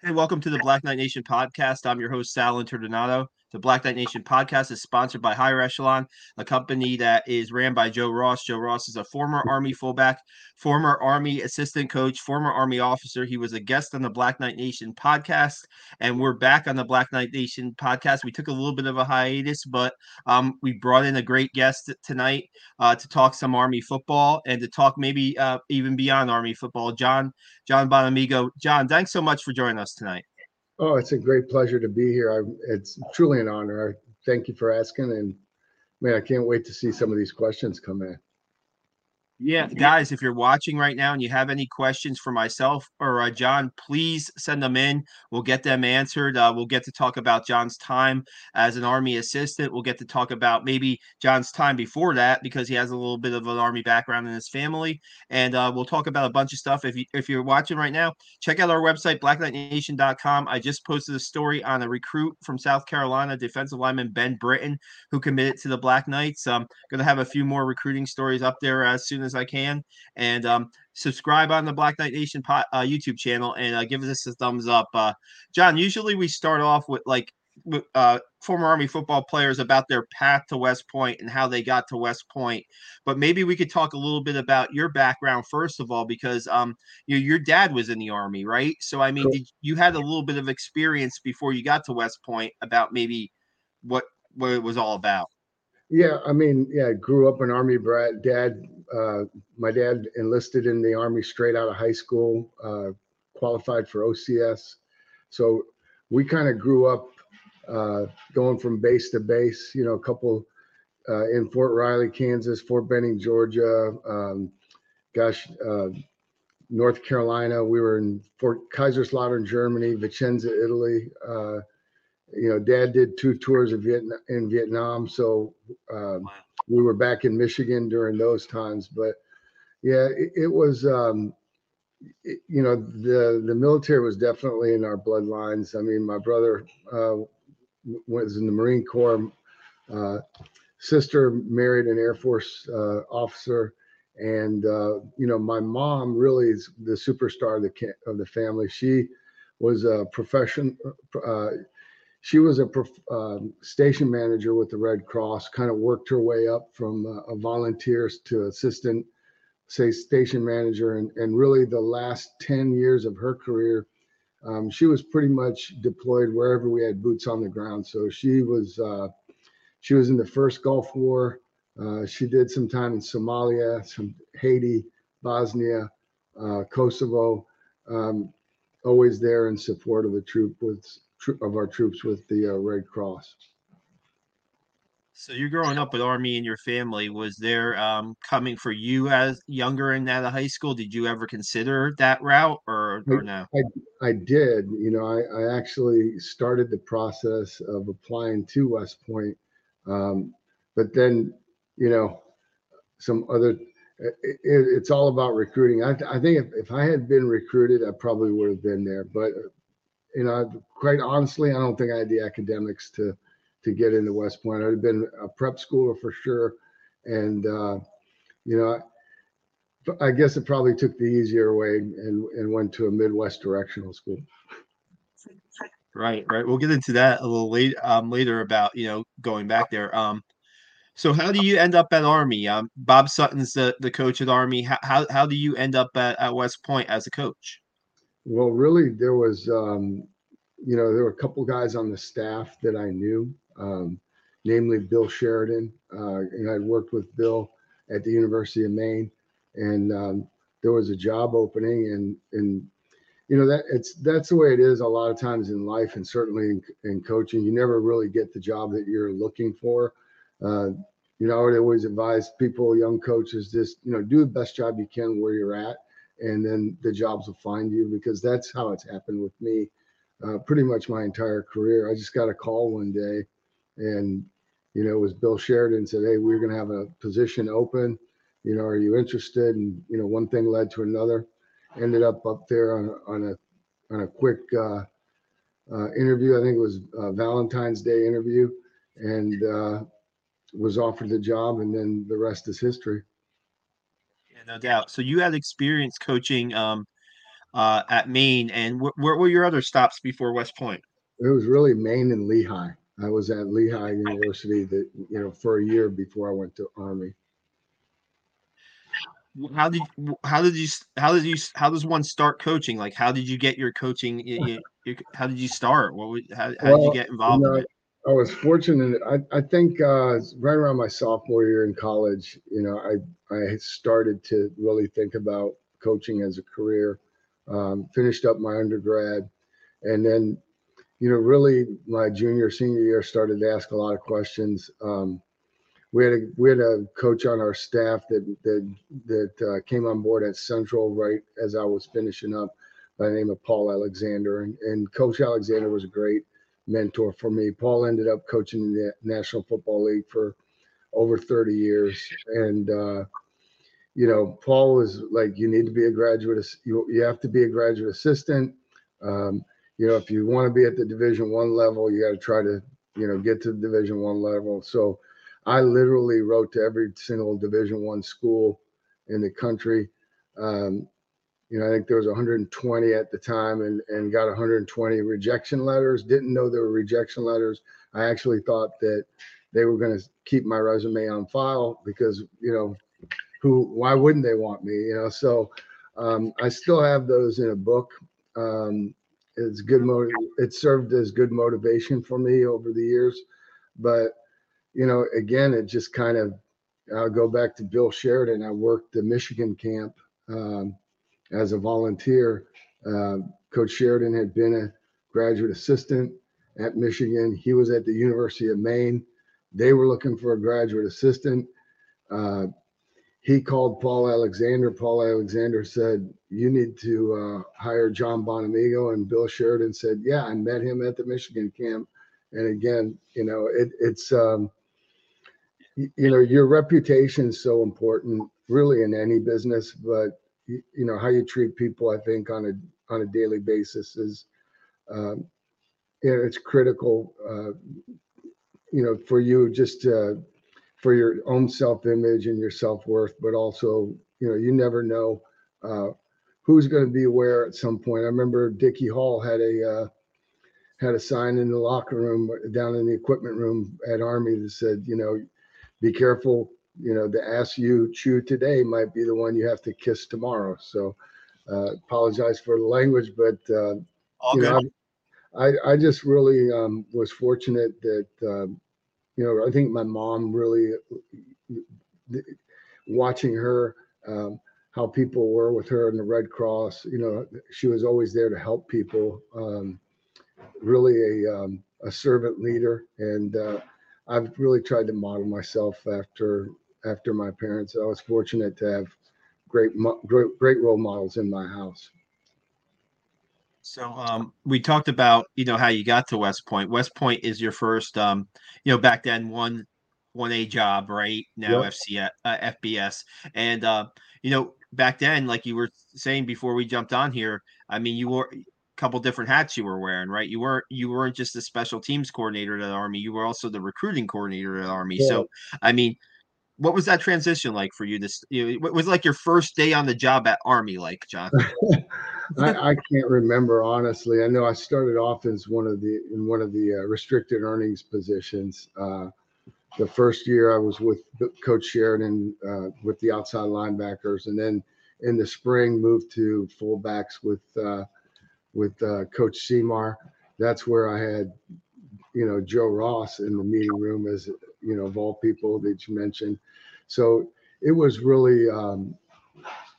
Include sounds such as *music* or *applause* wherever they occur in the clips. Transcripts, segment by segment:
Hey, welcome to the Black Knight Nation podcast. I'm your host, Sal Interdonato. The Black Knight Nation podcast is sponsored by Higher Echelon, a company that is ran by Joe Ross. Joe Ross is a former Army fullback, former Army assistant coach, former Army officer. He was a guest on the Black Knight Nation podcast, and we're back on the Black Knight Nation podcast. We took a little bit of a hiatus, but um, we brought in a great guest tonight uh, to talk some Army football and to talk maybe uh, even beyond Army football. John John Bonamego. John, thanks so much for joining us tonight. Oh, it's a great pleasure to be here. I, it's truly an honor. I thank you for asking, and man, I can't wait to see some of these questions come in. Yeah, guys, if you're watching right now and you have any questions for myself or uh, John, please send them in. We'll get them answered. Uh, we'll get to talk about John's time as an Army assistant. We'll get to talk about maybe John's time before that because he has a little bit of an Army background in his family, and uh, we'll talk about a bunch of stuff. If you if you're watching right now, check out our website blackknightnation.com. I just posted a story on a recruit from South Carolina, defensive lineman Ben Britton, who committed to the Black Knights. I'm going to have a few more recruiting stories up there as soon as as I can. And um, subscribe on the Black Knight Nation pot, uh, YouTube channel and uh, give us a thumbs up. Uh, John, usually we start off with like uh, former Army football players about their path to West Point and how they got to West Point. But maybe we could talk a little bit about your background first of all, because um, you, your dad was in the Army, right? So I mean, cool. did, you had a little bit of experience before you got to West Point about maybe what what it was all about. Yeah, I mean, yeah, I grew up an Army brat. Dad, uh, my dad enlisted in the Army straight out of high school, uh, qualified for OCS. So we kind of grew up uh, going from base to base, you know, a couple uh, in Fort Riley, Kansas, Fort Benning, Georgia, um, gosh, uh, North Carolina. We were in Fort Kaiserslautern, Germany, Vicenza, Italy uh, you know, Dad did two tours of Vietnam in Vietnam, so um, wow. we were back in Michigan during those times. But yeah, it, it was, um, it, you know, the the military was definitely in our bloodlines. I mean, my brother uh, was in the Marine Corps. Uh, sister married an Air Force uh, officer, and uh, you know, my mom really is the superstar of the of the family. She was a profession uh, she was a um, station manager with the Red Cross, kind of worked her way up from uh, a volunteer to assistant, say, station manager. And, and really, the last 10 years of her career, um, she was pretty much deployed wherever we had boots on the ground. So she was uh, she was in the first Gulf War. Uh, she did some time in Somalia, some Haiti, Bosnia, uh, Kosovo. Um, always there in support of the troop with of our troops with the uh, Red Cross. So you're growing up with Army in your family. Was there um, coming for you as younger and out of high school? Did you ever consider that route or, or no? I, I did. You know, I, I actually started the process of applying to West Point. Um, but then, you know, some other, it, it, it's all about recruiting. I, I think if, if I had been recruited, I probably would have been there. But you know, quite honestly, I don't think I had the academics to to get into West Point. I'd have been a prep schooler for sure, and uh, you know, I guess it probably took the easier way and and went to a Midwest directional school. Right, right. We'll get into that a little late um, later about you know going back there. Um, so how do you end up at Army? Um, Bob Sutton's the, the coach at Army. How, how how do you end up at, at West Point as a coach? Well, really, there was, um, you know, there were a couple guys on the staff that I knew, um, namely Bill Sheridan. Uh, and I'd worked with Bill at the University of Maine, and um, there was a job opening, and and you know that it's that's the way it is a lot of times in life, and certainly in, in coaching, you never really get the job that you're looking for. Uh, you know, I would always advise people, young coaches, just you know, do the best job you can where you're at and then the jobs will find you because that's how it's happened with me uh, pretty much my entire career. I just got a call one day and, you know, it was Bill Sheridan said, Hey, we're going to have a position open. You know, are you interested? And, you know, one thing led to another. Ended up up there on, on a, on a quick uh, uh, interview. I think it was Valentine's Day interview and uh, was offered the job. And then the rest is history no doubt. So you had experience coaching um, uh, at Maine. And wh- where were your other stops before West Point? It was really Maine and Lehigh. I was at Lehigh University *laughs* that you know for a year before I went to Army. How did how did you how did you how does one start coaching? Like how did you get your coaching? You, you, how did you start? What how, how well, did you get involved you know, in? I was fortunate. I, I think uh, right around my sophomore year in college, you know, I I started to really think about coaching as a career. Um, finished up my undergrad, and then, you know, really my junior senior year started to ask a lot of questions. Um, we had a we had a coach on our staff that that that uh, came on board at Central right as I was finishing up by the name of Paul Alexander, and and Coach Alexander was great mentor for me. Paul ended up coaching the National Football League for over 30 years. And, uh, you know, Paul was like, you need to be a graduate, you, you have to be a graduate assistant. Um, you know, if you want to be at the division one level, you got to try to, you know, get to the division one level. So I literally wrote to every single division one school in the country. Um, you know, I think there was 120 at the time and, and got 120 rejection letters. Didn't know there were rejection letters. I actually thought that they were going to keep my resume on file because, you know, who, why wouldn't they want me? You know, so um, I still have those in a book. Um, it's good. Mo- it served as good motivation for me over the years. But, you know, again, it just kind of, I'll go back to Bill Sheridan. I worked the Michigan camp. Um, as a volunteer. Uh, Coach Sheridan had been a graduate assistant at Michigan. He was at the University of Maine. They were looking for a graduate assistant. Uh, he called Paul Alexander. Paul Alexander said, You need to uh, hire John Bonamego. And Bill Sheridan said, Yeah, I met him at the Michigan camp. And again, you know, it, it's, um, you know, your reputation is so important really in any business, but you, know how you treat people i think on a on a daily basis is um, you know, it's critical uh, you know for you just uh, for your own self-image and your self-worth but also you know you never know uh, who's going to be where at some point. I remember dickie hall had a uh, had a sign in the locker room down in the equipment room at army that said you know be careful you know, the ass you chew today might be the one you have to kiss tomorrow. So, uh, apologize for the language, but uh, you know, I, I just really um, was fortunate that um, you know I think my mom really watching her um, how people were with her in the Red Cross. You know, she was always there to help people. Um, really a um, a servant leader, and uh, I've really tried to model myself after after my parents. I was fortunate to have great, great, great role models in my house. So um, we talked about you know how you got to West Point. West Point is your first um, you know back then one one A job, right? Now yep. FC uh, FBS, and uh, you know back then, like you were saying before we jumped on here, I mean you were a couple different hats you were wearing, right? You weren't you weren't just the special teams coordinator at the Army, you were also the recruiting coordinator at the Army. Yeah. So I mean what was that transition like for you? This you know, was like your first day on the job at Army, like John? *laughs* I, I, can't remember honestly. I know I started off as one of the in one of the uh, restricted earnings positions. Uh, the first year I was with Coach Sheridan uh, with the outside linebackers, and then in the spring moved to fullbacks with uh, with uh, Coach Seymour. That's where I had you know Joe Ross in the meeting room as you know of all people that you mentioned so it was really, um,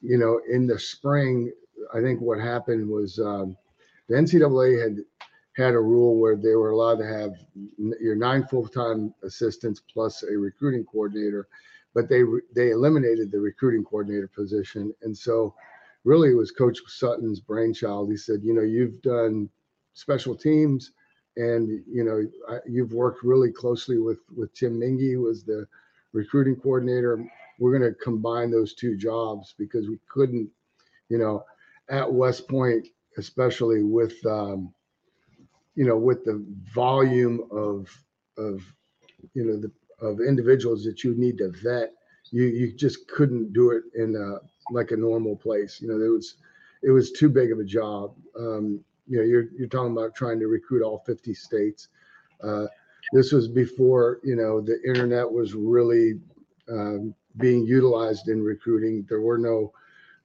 you know, in the spring, I think what happened was um, the NCAA had had a rule where they were allowed to have your nine full-time assistants plus a recruiting coordinator, but they they eliminated the recruiting coordinator position, and so really it was Coach Sutton's brainchild. He said, you know, you've done special teams, and you know, you've worked really closely with with Tim Mingy, who was the recruiting coordinator. We're going to combine those two jobs because we couldn't, you know, at West Point, especially with, um, you know, with the volume of of you know the of individuals that you need to vet, you you just couldn't do it in a, like a normal place. You know, there was it was too big of a job. Um, you know, you're you're talking about trying to recruit all 50 states. Uh, this was before you know the internet was really um, being utilized in recruiting. There were no,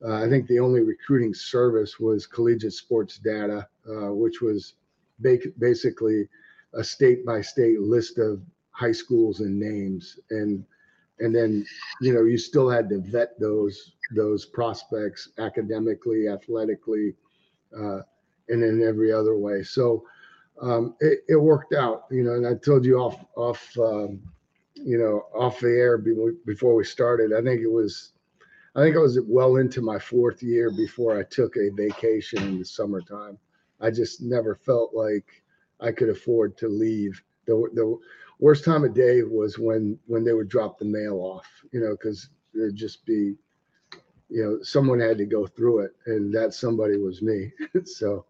uh, I think the only recruiting service was Collegiate Sports Data, uh, which was ba- basically a state by state list of high schools and names and and then you know you still had to vet those those prospects academically athletically uh, and in every other way. So um, it, it, worked out you know and i told you off off um, you know off the air before we started i think it was i think i was well into my fourth year before i took a vacation in the summertime. I just never felt like i could afford to leave. The, the worst time of day was when when they would drop the mail off you know because there'd just be you know someone had to go through it and that somebody was me. *laughs* So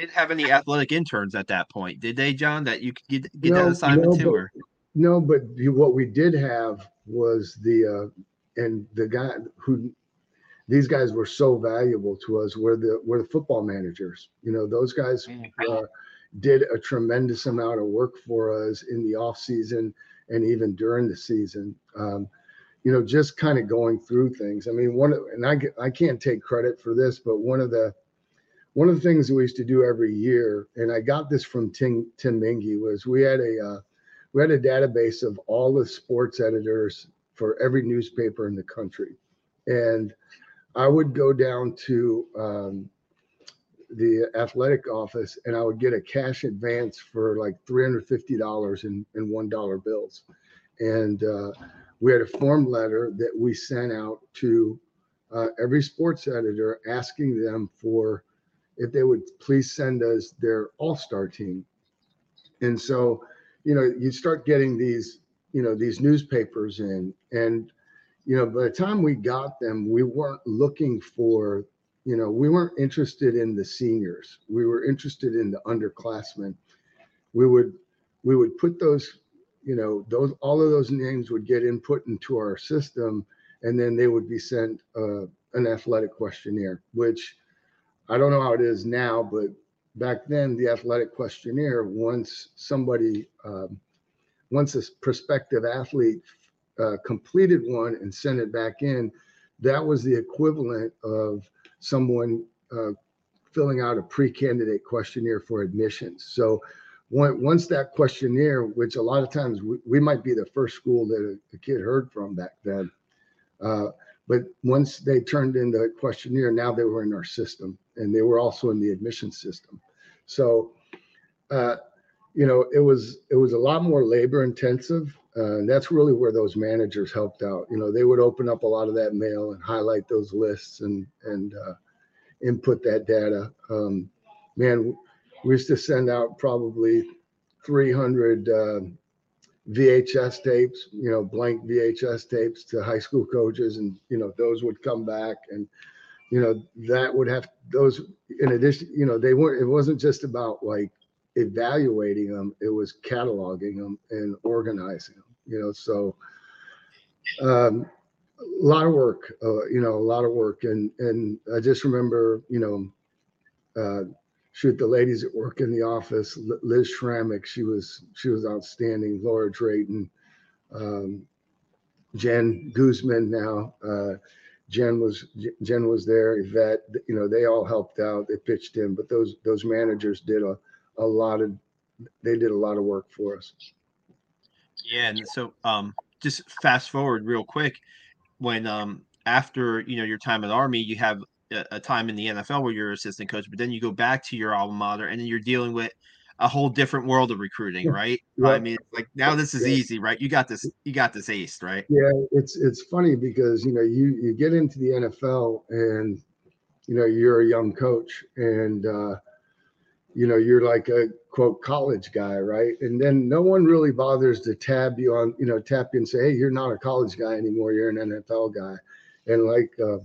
didn't have any athletic interns at that point did they john that you could get, get no, that assignment no, to but, or no but what we did have was the uh and the guy who these guys were so valuable to us were the were the football managers you know those guys mm-hmm. uh, did a tremendous amount of work for us in the off season and even during the season. Um, you know, just kind of going through things. I mean, one and I I can't take credit for this, but one of the one of the things that we used to do every year, and I got this from Tim Tim Mingy, was we had a uh, we had a database of all the sports editors for every newspaper in the country, and I would go down to um, the athletic office and I would get a cash advance for like $350 in, in $1 bills. And uh, we had a form letter that we sent out to uh, every sports editor asking them for if they would please send us their all star team. And so, you know, you start getting these, you know, these newspapers in. And, you know, by the time we got them, we weren't looking for you know, we weren't interested in the seniors. We were interested in the underclassmen. We would we would put those, you know, those all of those names would get input into our system, and then they would be sent uh, an athletic questionnaire. Which I don't know how it is now, but back then the athletic questionnaire, once somebody, um, once a prospective athlete uh, completed one and sent it back in, that was the equivalent of someone uh, filling out a pre-candidate questionnaire for admissions. So once that questionnaire, which a lot of times we, we might be the first school that a, a kid heard from back then, uh, but once they turned in the questionnaire, now they were in our system and they were also in the admission system. So, uh, you know, it was it was a lot more labor intensive. Uh, and that's really where those managers helped out. You know, they would open up a lot of that mail and highlight those lists and and uh, input that data. Um, man, we used to send out probably 300 uh, VHS tapes, you know, blank VHS tapes to high school coaches, and you know those would come back, and you know that would have those. In addition, you know, they weren't. It wasn't just about like evaluating them, it was cataloging them and organizing them, you know. So, um, a lot of work, uh, you know, a lot of work. And, and I just remember, you know, uh, shoot the ladies at work in the office, Liz Schrammick, she was, she was outstanding. Laura Drayton, um, Jen Guzman now, uh, Jen was Jen was there. Yvette, you know, they all helped out. They pitched in, but those those managers did a a lot of they did a lot of work for us. Yeah, and so um, just fast forward real quick when um, after you know your time at Army, you have a, a time in the NFL where you're assistant coach, but then you go back to your alma mater, and then you're dealing with a whole different world of recruiting, right? Yeah. I mean, like now this is yeah. easy, right? You got this, you got this aced, right? Yeah, it's it's funny because you know you you get into the NFL and you know you're a young coach and uh, you know you're like a quote college guy right and then no one really bothers to tab you on you know tap you and say hey you're not a college guy anymore you're an nfl guy and like uh,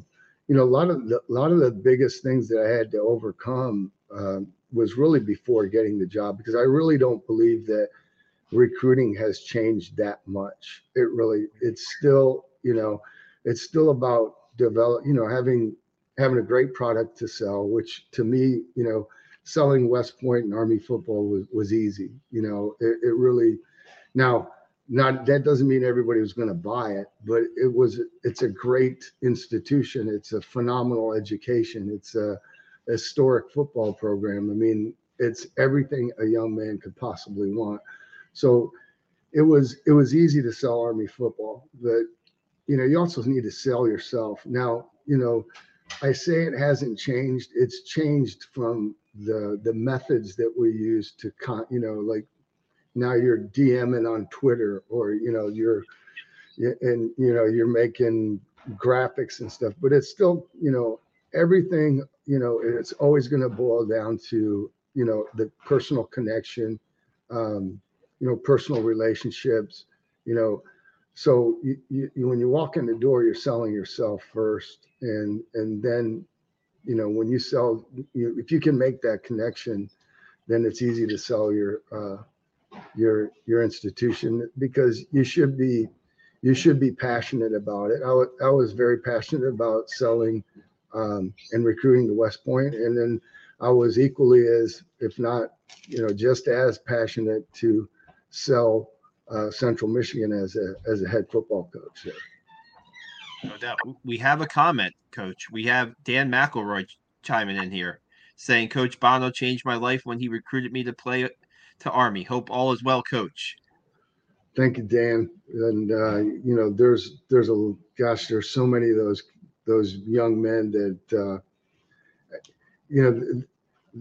you know a lot of the, a lot of the biggest things that i had to overcome um, was really before getting the job because i really don't believe that recruiting has changed that much it really it's still you know it's still about develop you know having having a great product to sell, which to me, you know, selling West Point and Army football was was easy. You know, it, it really now not that doesn't mean everybody was going to buy it, but it was it's a great institution. It's a phenomenal education. It's a historic football program. I mean, it's everything a young man could possibly want. So it was it was easy to sell Army football, but you know you also need to sell yourself. Now you know I say it hasn't changed. It's changed from the the methods that we use to con you know like now you're DMing on Twitter or you know you're and you know you're making graphics and stuff, but it's still you know everything you know it's always going to boil down to you know the personal connection um, you know personal relationships you know so you, you, when you walk in the door you're selling yourself first and and then you know when you sell you, if you can make that connection then it's easy to sell your uh, your your institution because you should be you should be passionate about it. I, w- I was very passionate about selling um, and recruiting the West Point, and then I was equally as, if not, you know, just as passionate to sell uh, Central Michigan as a as a head football coach. There. No doubt. We have a comment, Coach. We have Dan McElroy chiming in here, saying, "Coach Bono changed my life when he recruited me to play to Army. Hope all is well, Coach." Thank you, Dan. And uh, you know, there's there's a gosh, there's so many of those those young men that uh, you know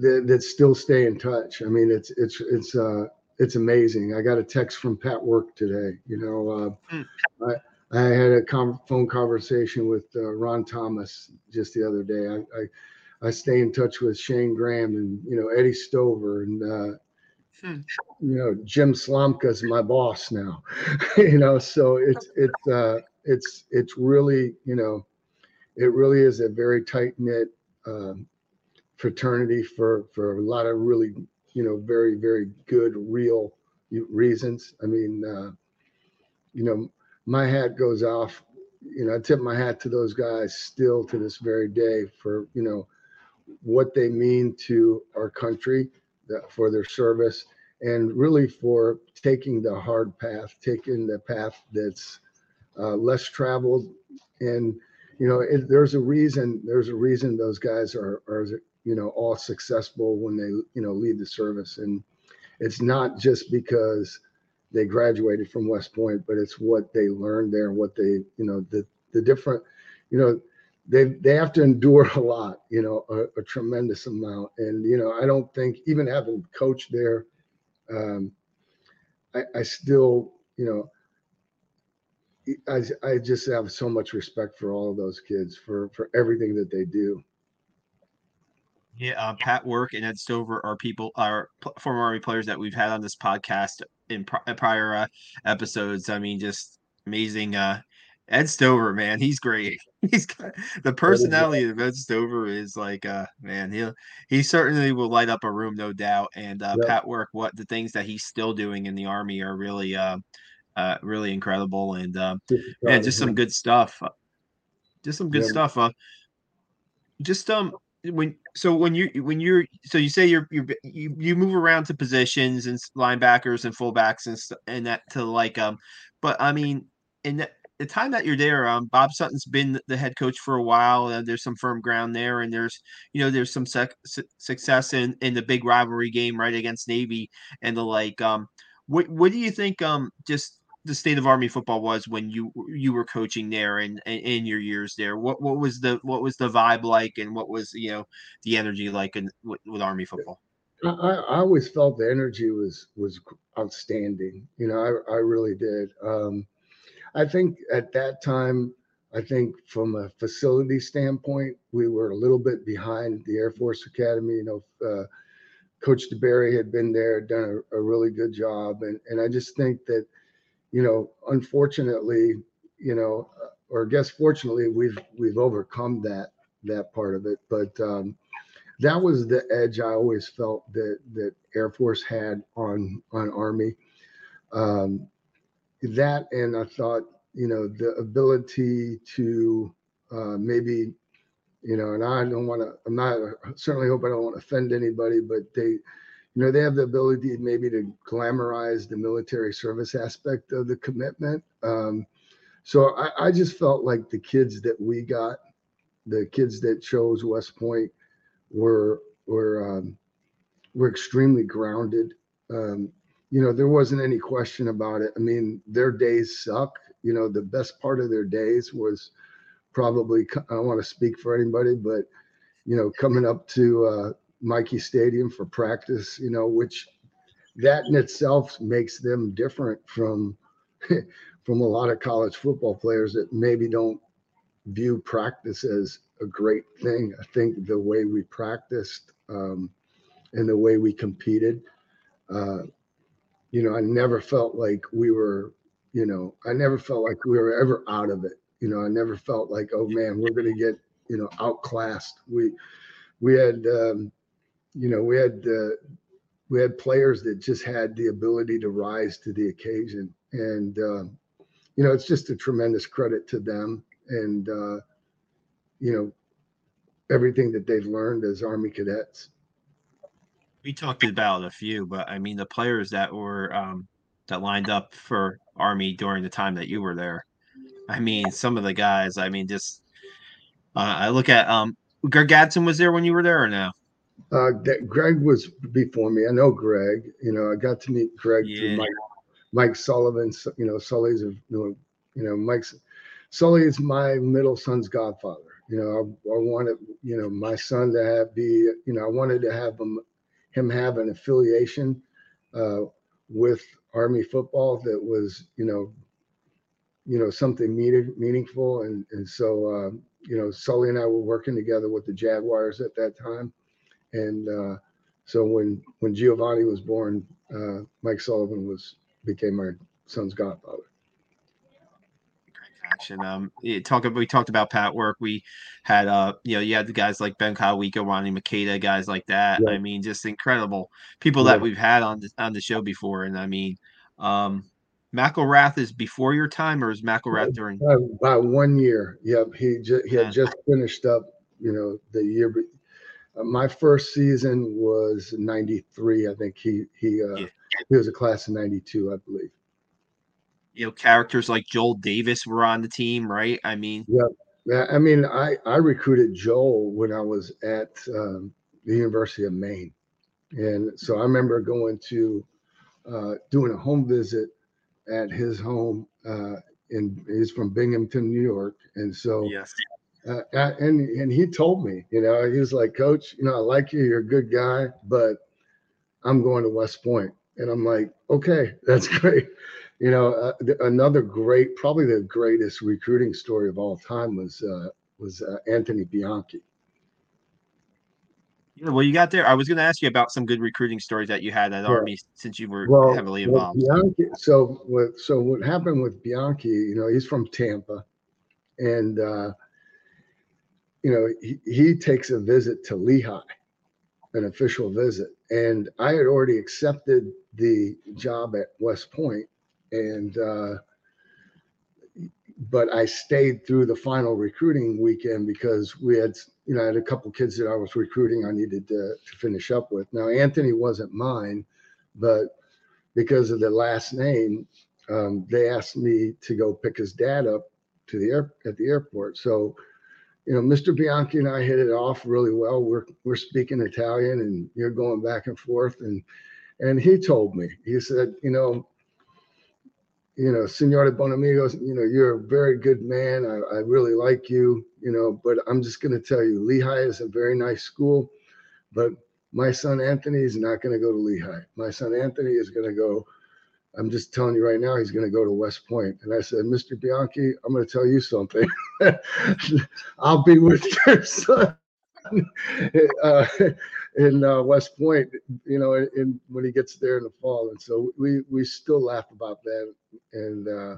that, that still stay in touch. I mean, it's it's it's uh, it's amazing. I got a text from Pat Work today. You know, uh, mm. I I had a com- phone conversation with uh, Ron Thomas just the other day. I, I, I stay in touch with Shane Graham and you know Eddie Stover and uh, hmm. you know Jim Slomka is my boss now. *laughs* you know, so it's it's uh, it's it's really you know it really is a very tight knit um, fraternity for for a lot of really you know very very good real reasons. I mean, uh, you know, my hat goes off. You know, I tip my hat to those guys still to this very day for you know what they mean to our country for their service and really for taking the hard path, taking the path that's uh, less traveled and you know, it, there's a reason. There's a reason those guys are are you know all successful when they you know leave the service, and it's not just because they graduated from West Point, but it's what they learned there, what they you know the the different, you know, they they have to endure a lot, you know, a, a tremendous amount, and you know, I don't think even having coached there, um, I, I still you know I, I just have so much respect for all of those kids for for everything that they do. Yeah, uh, Pat Work and Ed Stover are people are former Army players that we've had on this podcast in prior uh, episodes. I mean, just amazing. Uh, Ed Stover, man, he's great. *laughs* He's got the personality of Ed Stover is like, uh, man, he'll he certainly will light up a room, no doubt. And uh, yep. Pat Work, what the things that he's still doing in the Army are really, uh, uh, really incredible and uh, yeah, just some good stuff. Just some good yeah. stuff. Uh, just um when so when you when you're so you say you're, you're you you move around to positions and linebackers and fullbacks and and that to like um but I mean in the, the time that you're there um Bob Sutton's been the head coach for a while and there's some firm ground there and there's you know there's some sec- success in in the big rivalry game right against Navy and the like um what what do you think um just the state of Army football was when you you were coaching there and in, your years there? What what was the what was the vibe like, and what was you know the energy like in, with, with Army football? I, I, always felt the energy was was outstanding. You know, I I really did. Um, I think at that time, I think from a facility standpoint, we were a little bit behind the Air Force Academy. You know. Uh, Coach DeBerry had been there, done a, a really good job, and and I just think that you know, unfortunately, you know, or I guess fortunately, we've we've overcome that that part of it. But um, that was the edge I always felt that that Air Force had on on Army. Um, that and I thought, you know, the ability to uh, maybe you know, and I don't want to, I'm not, certainly hope I don't want to offend anybody, but they, you know, they have the ability maybe to glamorize the military service aspect of the commitment. Um, so I, I just felt like the kids that we got, the kids that chose West Point were, were, um, were extremely grounded. Um, you know, there wasn't any question about it. I mean, their days suck. You know, the best part of their days was, probably I don't want to speak for anybody, but you know, coming up to uh, Michie Stadium for practice, you know, which that in itself makes them different from *laughs* from a lot of college football players that maybe don't view practice as a great thing. I think the way we practiced um, and the way we competed, uh, you know, I never felt like we were, you know, I never felt like we were ever out of it you know, I never felt like, oh man, we're going to get, you know, outclassed. We, we had, um, you know, we had, uh, we had players that just had the ability to rise to the occasion. And, uh, you know, it's just a tremendous credit to them and, uh, you know, everything that they've learned as Army cadets. We talked about a few, but I mean, the players that were, um, that lined up for Army during the time that you were there I mean, some of the guys. I mean, just uh, I look at um, Greg Gadsden was there when you were there, or no? Uh, Greg was before me. I know Greg. You know, I got to meet Greg yeah. through Mike, Mike Sullivan. You know, Sully's a, you know, Mike's Sully is my middle son's godfather. You know, I, I wanted you know my son to have be you know I wanted to have him him have an affiliation uh, with Army football that was you know you know something needed meaningful and and so uh, you know Sully and I were working together with the Jaguars at that time and uh, so when when Giovanni was born uh, Mike Sullivan was became my son's godfather and um talk about we talked about pat work we had uh you know you had the guys like ben Kotwica, ronnie McAda guys like that yeah. i mean just incredible people yeah. that we've had on the on the show before and i mean um McElrath is before your time, or is McElrath during? by one year. Yep, he just he had just finished up. You know, the year. Uh, my first season was '93. I think he he uh, yeah. he was a class of '92, I believe. You know, characters like Joel Davis were on the team, right? I mean, yeah, yeah. I mean, I I recruited Joel when I was at um, the University of Maine, and so I remember going to uh, doing a home visit at his home uh, in he's from Binghamton, New York, and so yes. Uh, and and he told me, you know, he was like, Coach, you know, I like you, you're a good guy, but I'm going to West Point, and I'm like, okay, *laughs* that's great. You know, uh, another great, probably the greatest recruiting story of all time was uh, was uh, Anthony Bianchi. Yeah, well, you got there. I was going to ask you about some good recruiting stories that you had at yeah. Army since you were well, heavily involved. Bianchi, so, what, so what happened with Bianchi? You know, he's from Tampa, and uh, you know he, he takes a visit to Lehigh, an official visit, and I had already accepted the job at West Point, and uh, but I stayed through the final recruiting weekend because we had, you know, I had a couple kids that I was recruiting I needed to, to finish up with. Now, Anthony wasn't mine, but because of the last name, um, they asked me to go pick his dad up to the air at the airport. So, you know, Mr. Bianchi and I hit it off really well. We're we're speaking Italian and you're going back and forth and and he told me, he said, you know, you know, Signore Bonamigos, you know, you're a very good man. I, I really like you, you know, but I'm just going to tell you, Lehigh is a very nice school, but my son Anthony is not going to go to Lehigh. My son Anthony is going to go. I'm just telling you right now, he's going to go to West Point. And I said, Mr. Bianchi, I'm going to tell you something. *laughs* I'll be with your son. *laughs* uh, in uh, West Point, you know, in, when he gets there in the fall, and so we we still laugh about that, and uh,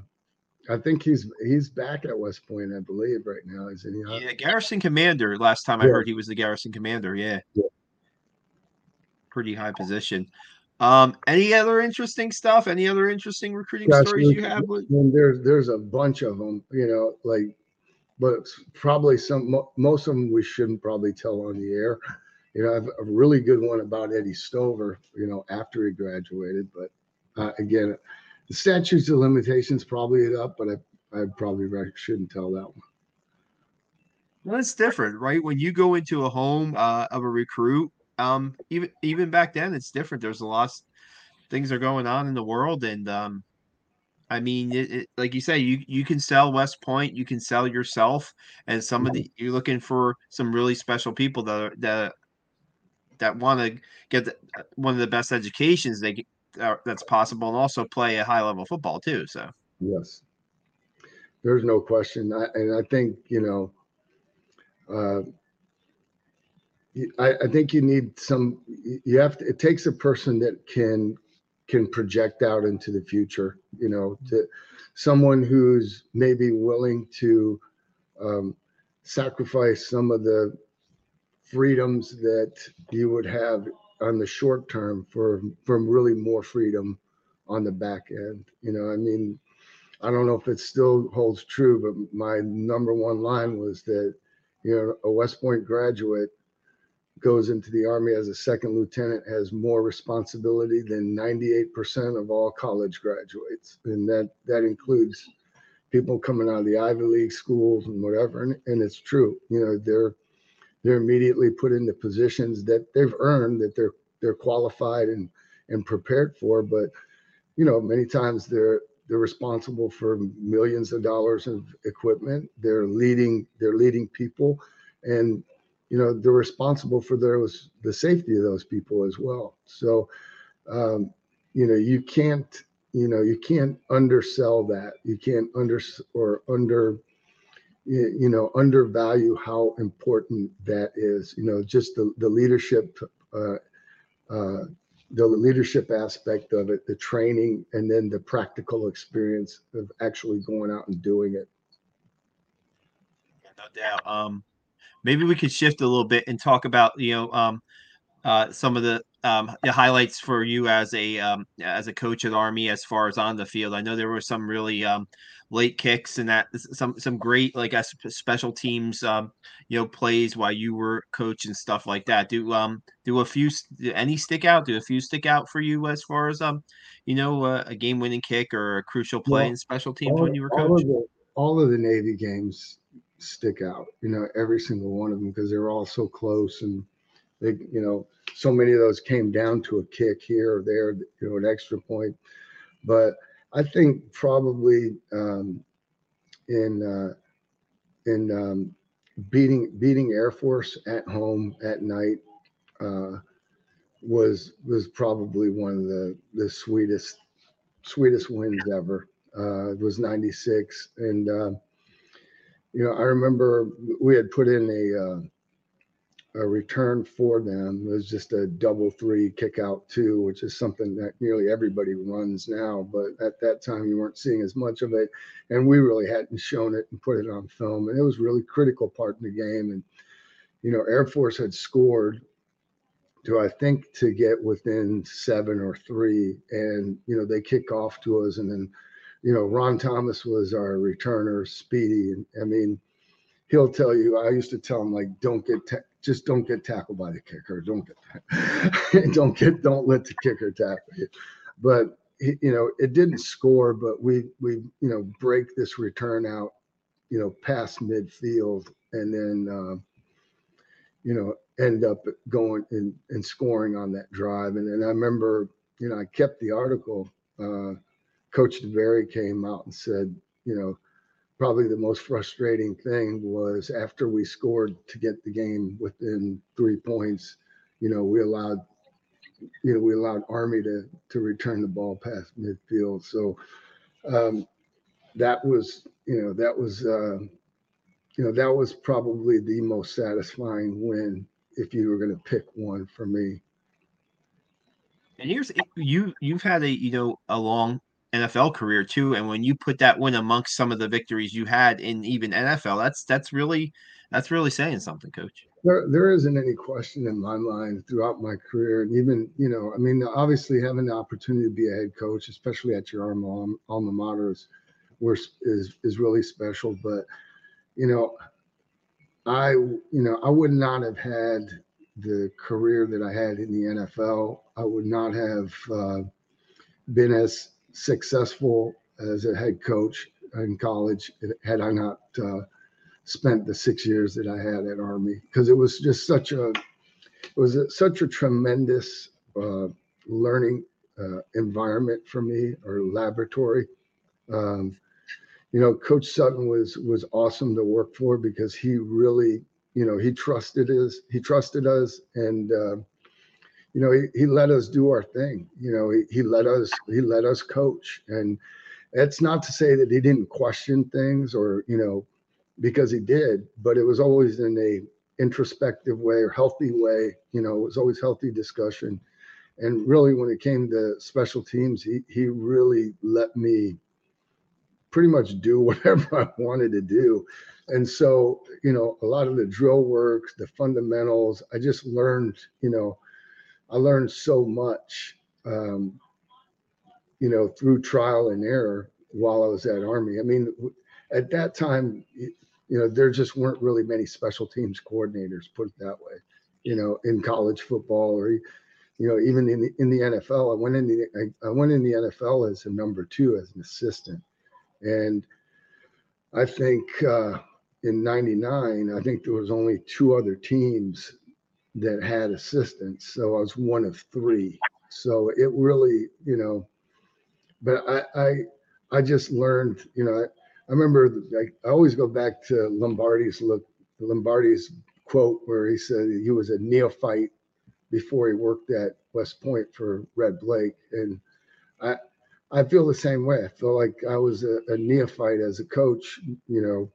I think he's he's back at West Point, I believe, right now. Is he? Yeah, Garrison Commander. Last time I heard, he was the Garrison Commander. Yeah. yeah. Pretty high position. Um, any other interesting stuff? Any other interesting recruiting stories you have? I mean, there's there's a bunch of them. You know, like but probably some most of them we shouldn't probably tell on the air. You know, I have a really good one about Eddie Stover. You know, after he graduated, but uh, again, the statutes of limitations probably it up, but I I probably shouldn't tell that one. Well, it's different, right? When you go into a home uh, of a recruit, um, even even back then, it's different. There's a lot of things are going on in the world, and um, I mean, it, it, like you say, you you can sell West Point, you can sell yourself, and some of the you're looking for some really special people that are, that that want to get the, one of the best educations they uh, that's possible, and also play a high level football too. So yes, there's no question, I, and I think you know. Uh, I, I think you need some. You have to. It takes a person that can can project out into the future. You know, to someone who's maybe willing to um, sacrifice some of the freedoms that you would have on the short term for from really more freedom on the back end. You know, I mean, I don't know if it still holds true, but my number one line was that you know a West Point graduate goes into the army as a second lieutenant has more responsibility than 98% of all college graduates. And that that includes people coming out of the ivy league schools and whatever. And, and it's true you know they're they're immediately put into positions that they've earned that they're they're qualified and and prepared for. But you know many times they're they're responsible for millions of dollars of equipment. They're leading they're leading people. And you know they're responsible for those the safety of those people as well. So um, you know you can't you know you can't undersell that. You can't under or under you know undervalue how important that is. You know just the, the leadership uh, uh, the leadership aspect of it the training and then the practical experience of actually going out and doing it. No doubt. Um maybe we could shift a little bit and talk about you know um, uh, some of the, um, the highlights for you as a um, as a coach at Army as far as on the field. I know there were some really um, late kicks and that some some great like uh, special teams um, you know plays while you were coach and stuff like that. Do um do a few do any stick out? Do a few stick out for you as far as um you know uh, a game winning kick or a crucial play well, in special teams all, when you were coach? All of, the, all of the Navy games stick out, you know, every single one of them because they're all so close and they, you know, so many of those came down to a kick here or there, you know, an extra point. But I think probably um, in uh, in um, beating beating Air Force at home at night uh, was was probably one of the the sweetest sweetest wins ever. Uh, it was 96 and uh, you know, I remember we had put in a uh, a return for them. It was just a double three kick out two, which is something that nearly everybody runs now. But at that time, you weren't seeing as much of it, and we really hadn't shown it and put it on film. And it was really critical part in the game. And you know, Air Force had scored to I think to get within seven or three, and you know they kick off to us, and then you know, Ron Thomas was our returner, Speedy. And I mean, he'll tell you, I used to tell him, like, don't get, ta- just don't get tackled by the kicker. Don't get, *laughs* don't get, don't let the kicker tackle you. But, you know, it didn't score, but we, we, you know, break this return out, you know, past midfield and then, uh, you know, end up going and, and scoring on that drive. And then I remember, you know, I kept the article, uh, Coach DeBerry came out and said, you know, probably the most frustrating thing was after we scored to get the game within three points, you know, we allowed, you know, we allowed Army to to return the ball past midfield. So um, that was, you know, that was, uh, you know, that was probably the most satisfying win if you were going to pick one for me. And here's you you've had a you know a long NFL career too. And when you put that win amongst some of the victories you had in even NFL, that's that's really that's really saying something, coach. There, there isn't any question in my mind throughout my career, and even you know, I mean, obviously having the opportunity to be a head coach, especially at your alma, alma mater, is, is is really special. But you know, I, you know, I would not have had the career that I had in the NFL. I would not have uh, been as successful as a head coach in college had I not uh, spent the six years that I had at Army because it was just such a it was a, such a tremendous uh, learning uh, environment for me or laboratory. Um, you know, Coach Sutton was was awesome to work for because he really, you know, he trusted us. He trusted us, and uh, you know, he, he let us do our thing. You know, he, he let us he let us coach, and it's not to say that he didn't question things or you know, because he did, but it was always in a introspective way or healthy way. You know, it was always healthy discussion. And really, when it came to special teams, he he really let me pretty much do *laughs* whatever I wanted to do. And so, you know, a lot of the drill work, the fundamentals, I just learned, you know, I learned so much, um, you know, through trial and error while I was at Army. I mean, at that time, you know, there just weren't really many special teams coordinators, put it that way, you know, in college football or, you know, even in the, in the NFL. I went in the I, I went in the NFL as a number two as an assistant and I think uh, in 99, I think there was only two other teams that had assistants. So I was one of three. So it really, you know, but I, I, I just learned, you know, I, I remember like, I always go back to Lombardi's look, Lombardi's quote where he said he was a neophyte before he worked at West Point for Red Blaik. And I, I feel the same way. I feel like I was a, a, neophyte as a coach, you know,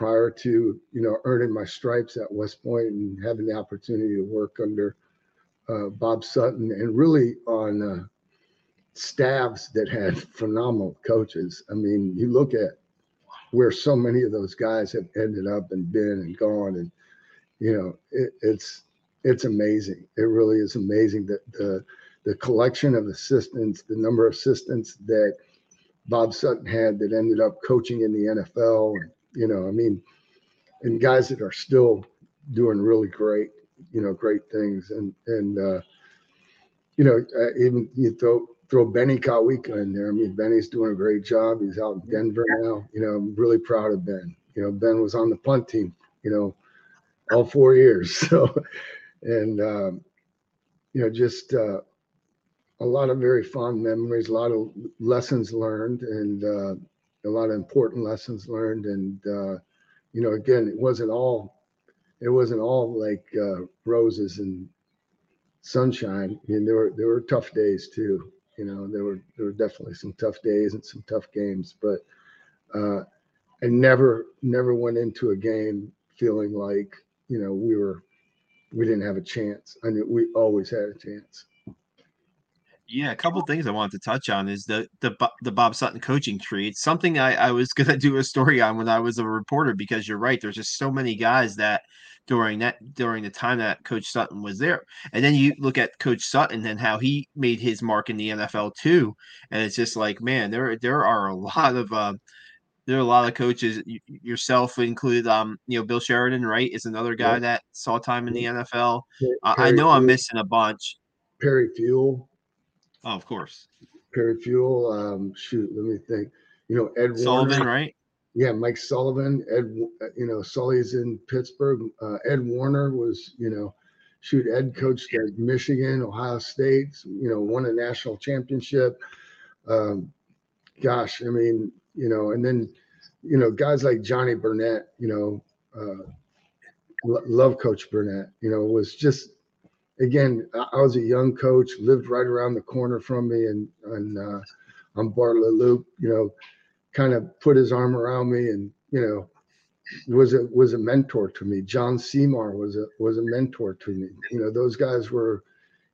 prior to you know earning my stripes at West Point and having the opportunity to work under uh, Bob Sutton and really on uh, staffs that had *laughs* phenomenal coaches. I mean, you look at where so many of those guys have ended up and been and gone, and you know, it, it's it's amazing. It really is amazing that the the collection of assistants, the number of assistants that Bob Sutton had that ended up coaching in the NFL. You know, I mean, and guys that are still doing really great, you know, great things. And and uh, you know, uh, even you throw throw Benny Kotwica in there. I mean, Benny's doing a great job. He's out in Denver now. You know, I'm really proud of Ben. You know, Ben was on the punt team. You know, all four years. *laughs* So, and um, you know, just uh, a lot of very fond memories, a lot of lessons learned, and uh, a lot of important lessons learned. And uh, you know, again, it wasn't all it wasn't all like uh, roses and sunshine. I mean, there were there were tough days too. You know, there were there were definitely some tough days and some tough games, but uh, I never never went into a game feeling like you know we were we didn't have a chance. I knew we always had a chance. Yeah, a couple things I wanted to touch on is the the the Bob Sutton coaching tree. It's something I, I was *laughs* gonna do a story on when I was a reporter because you're right. There's just so many guys that during that during the time that Coach Sutton was there, and then you look at Coach Sutton and how he made his mark in the NFL too, and it's just like man, there there are a *laughs* lot of uh, there are a lot of coaches, yourself included. Um, you know, Bill Sheridan, right, is another guy that saw time in the NFL. Uh, I know I'm missing a bunch. Perry Fewell. Oh, of course. Perry Fewell. Um, shoot, let me think. You know, Ed Sullivan, Warinner. right? Yeah, Mike Sullivan. Ed, you know, Sully's in Pittsburgh. Uh, Ed Warinner was, you know, shoot, Ed coached at Michigan, Ohio State. You know, won a national championship. Um, gosh, I mean, you know, and then, you know, guys like Johnny Burnett. You know, uh, love Coach Burnett. You know, was just again, I was a young coach, lived right around the corner from me, and and uh, on Bartlett Loop, you know, kind of put his arm around me, and you know, was a was a mentor to me. John Seymour was a was a mentor to me. You know, those guys were,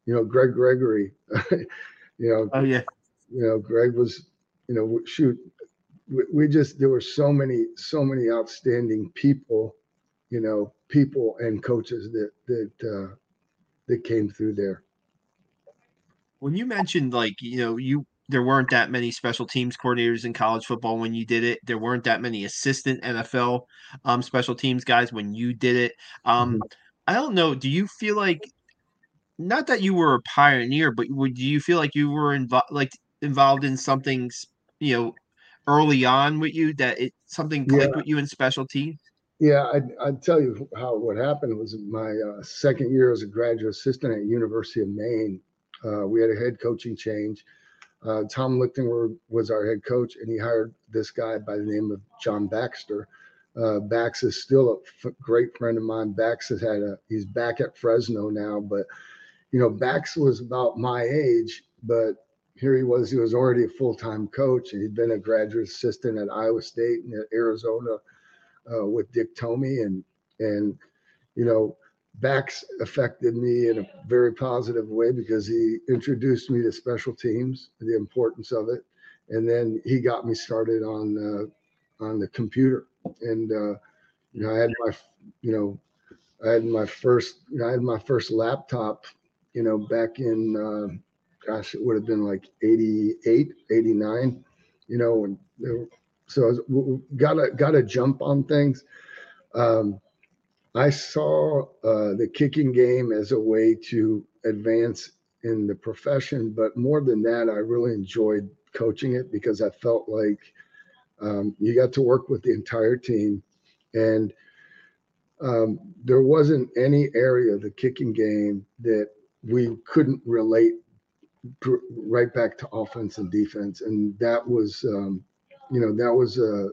you know, Greg Gregory. *laughs* you know, oh yeah, you know, Greg was, you know, shoot, we, we just there were so many so many outstanding people, you know, people and coaches that that. Uh, that came through there. When you mentioned like you know you there weren't that many special teams coordinators in college football when you did it. There weren't that many assistant NFL um, special teams guys when you did it. Um, mm-hmm. I don't know. Do you feel like not that you were a pioneer, but would you feel like you were involved like involved in something you know early on with you that it something clicked yeah. with you in special teams? Yeah, I'd, I'd, tell you how what happened was my uh, second year as a graduate assistant at University of Maine. Uh, we had a head coaching change. Uh, Tom Lichtenberg was our head coach, and he hired this guy by the name of John Baxter. Uh, Bax is still a f- great friend of mine. Bax has had a he's back at Fresno now, but you know Bax was about my age, but here he was. He was already a full time coach, and he'd been a graduate assistant at Iowa State and at Arizona uh, with Dick Tomey, and and you know Bax affected me in a very positive way because he introduced me to special teams, the importance of it, and then he got me started on uh, on the computer. And uh, you know, I had my you know, I had my first you know, I had my first laptop, you know, back in uh, gosh, it would have been like 88, 89, you know, and so to got to jump on things. Um, I saw uh, the kicking game as a way to advance in the profession, but more than that, I really enjoyed coaching it because I felt like um, you got to work with the entire team, and um, there wasn't any area of the kicking game that we couldn't relate right back to offense and defense, and that was, um, you know, that was a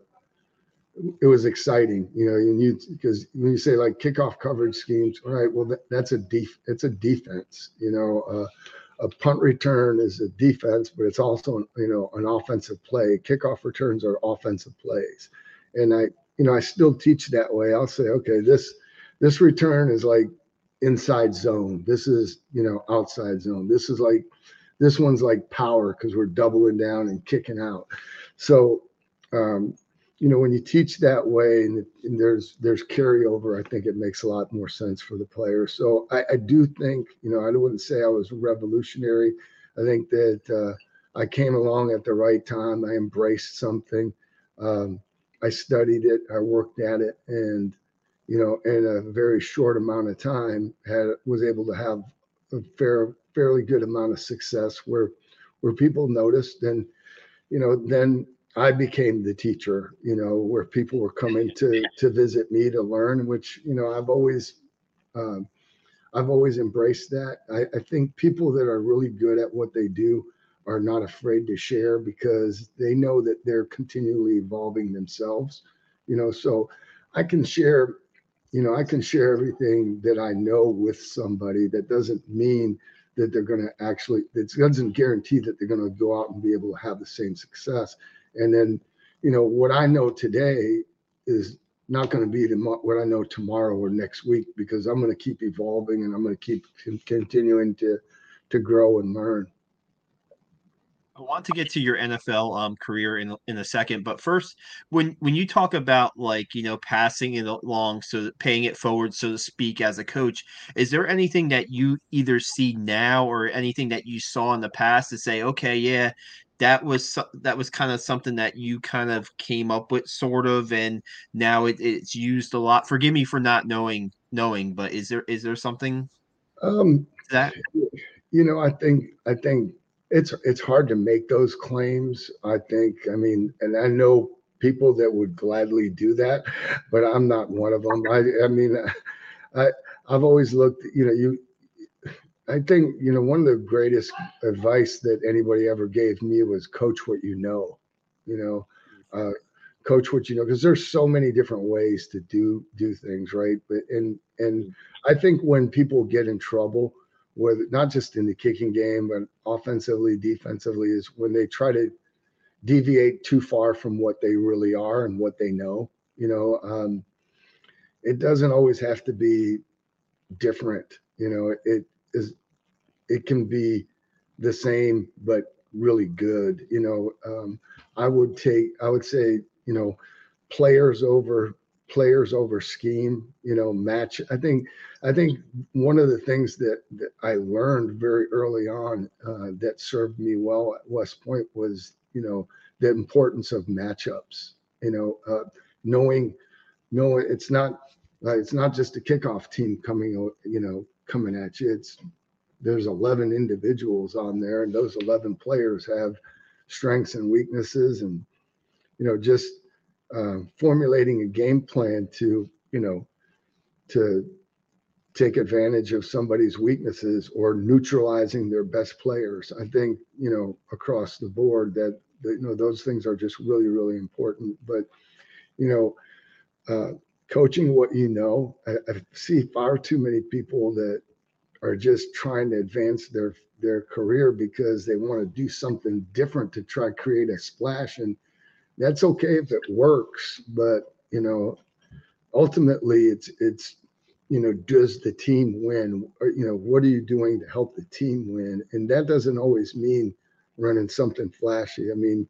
it was exciting, you know, and you because when you say like kickoff coverage schemes, all right, well that, that's a def it's a defense, you know, uh, a punt return is a defense, but it's also you know an offensive play. Kickoff returns are offensive plays, and I you know I still teach that way. I'll say, okay, this this return is like inside zone. This is you know outside zone. This is like this one's like power because we're doubling down and kicking out. So um, you know, when you teach that way and, and, there's there's carryover, I think it makes a lot more sense for the player. So I, I do think, you know, I wouldn't say I was revolutionary. I think that uh, I came along at the right time. I embraced something. Um, I studied it. I worked at it, and you know, in a very short amount of time, had was able to have a fair, fairly good amount of success where where people noticed, and you know, then I became the teacher, you know, where people were coming to to visit me to learn, which you know I've always um, I've always embraced that. I, I think people that are really good at what they do are not afraid to share because they know that they're continually evolving themselves, you know. So I can share, you know, I can share everything that I know with somebody. That doesn't mean that they're going to actually. It doesn't guarantee that they're going to go out and be able to have the same success and then, you know, what I know today is not going to be the, what I know tomorrow or next week because I'm going to keep evolving and I'm going to keep continuing to to grow and learn. I want to get to your NFL um, career in in a second, but first, when when you talk about like you know passing it along, so paying it forward, so to speak, as a coach, is there anything that you either see now or anything that you saw in the past to say, okay, yeah, that was that was kind of something that you kind of came up with sort of and now it, it's used a lot forgive me for not knowing knowing but is there is there something um that? you know i think i think it's it's hard to make those claims i think i mean and i know people that would gladly do that but i'm not one of them i i mean *laughs* i i've always looked you know you I think you know one of the greatest advice that anybody ever gave me was coach what you know. You know, uh, coach what you know because there's so many different ways to do do things, right? But and and I think when people get in trouble with not just in the kicking game but offensively, defensively, is when they try to deviate too far from what they really are and what they know. You know, um, it doesn't always have to be different. You know, it is it can be the same but really good. You know, um, I would take I would say you know players over players over scheme, you know, match. I think I think one of the things that, that I learned very early on uh, that served me well at West Point was, you know, the importance of matchups. You know, uh, knowing knowing it's not uh, it's not just a kickoff team coming, you know, coming at you. It's there's 11 individuals on there, and those 11 players have strengths and weaknesses, and you know, just uh, formulating a game plan to, you know, to take advantage of somebody's weaknesses or neutralizing their best players. I think, you know, across the board that, that you know, those things are just really, really important. But, you know, uh, coaching what you know, I, I see far too many people that are just trying to advance their their career because they want to do something different to try create a splash and that's okay if it works but you know ultimately it's it's you know does the team win? Or you know what are you doing to help the team win? And that doesn't always mean running something flashy. I mean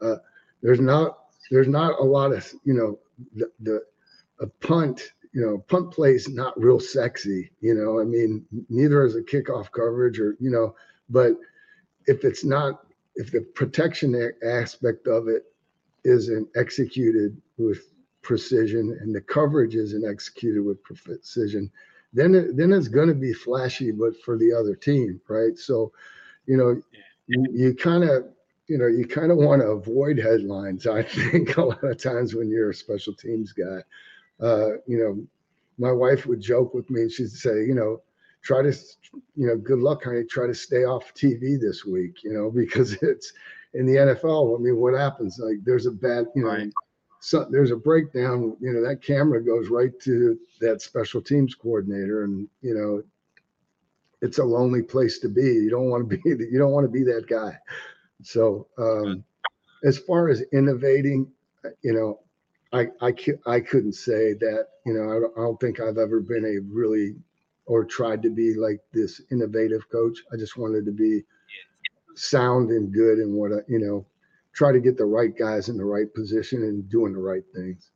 uh, there's not there's not a lot of you know the, the a punt you know, punt play is not real sexy. You know, I mean, neither is a kickoff coverage or, you know, but if it's not, if the protection aspect of it isn't executed with precision and the coverage isn't executed with precision, then it, then it's going to be flashy, but for the other team, right? So, you know, you, kind of you know you kind of want to avoid headlines. I think *laughs* a lot of times when you're a special teams guy, uh, you know, my wife would joke with me and she'd say, you know, try to, you know, good luck, honey. Try to stay off TV this week, you know, *laughs* because it's in the NFL. I mean, what happens? Like, there's a bad, you know, right. so there's a breakdown. You know, that camera goes right to that special teams coordinator, and you know, it's a lonely place to be. You don't want to be. *laughs* You don't want to be that guy. So, um, as far as innovating, you know, I, I, I couldn't say that, you know, I don't, I don't think I've ever been a really or tried to be like this innovative coach. I just wanted to be sound and good and what, you know, try to get the right guys in the right position and doing the right things.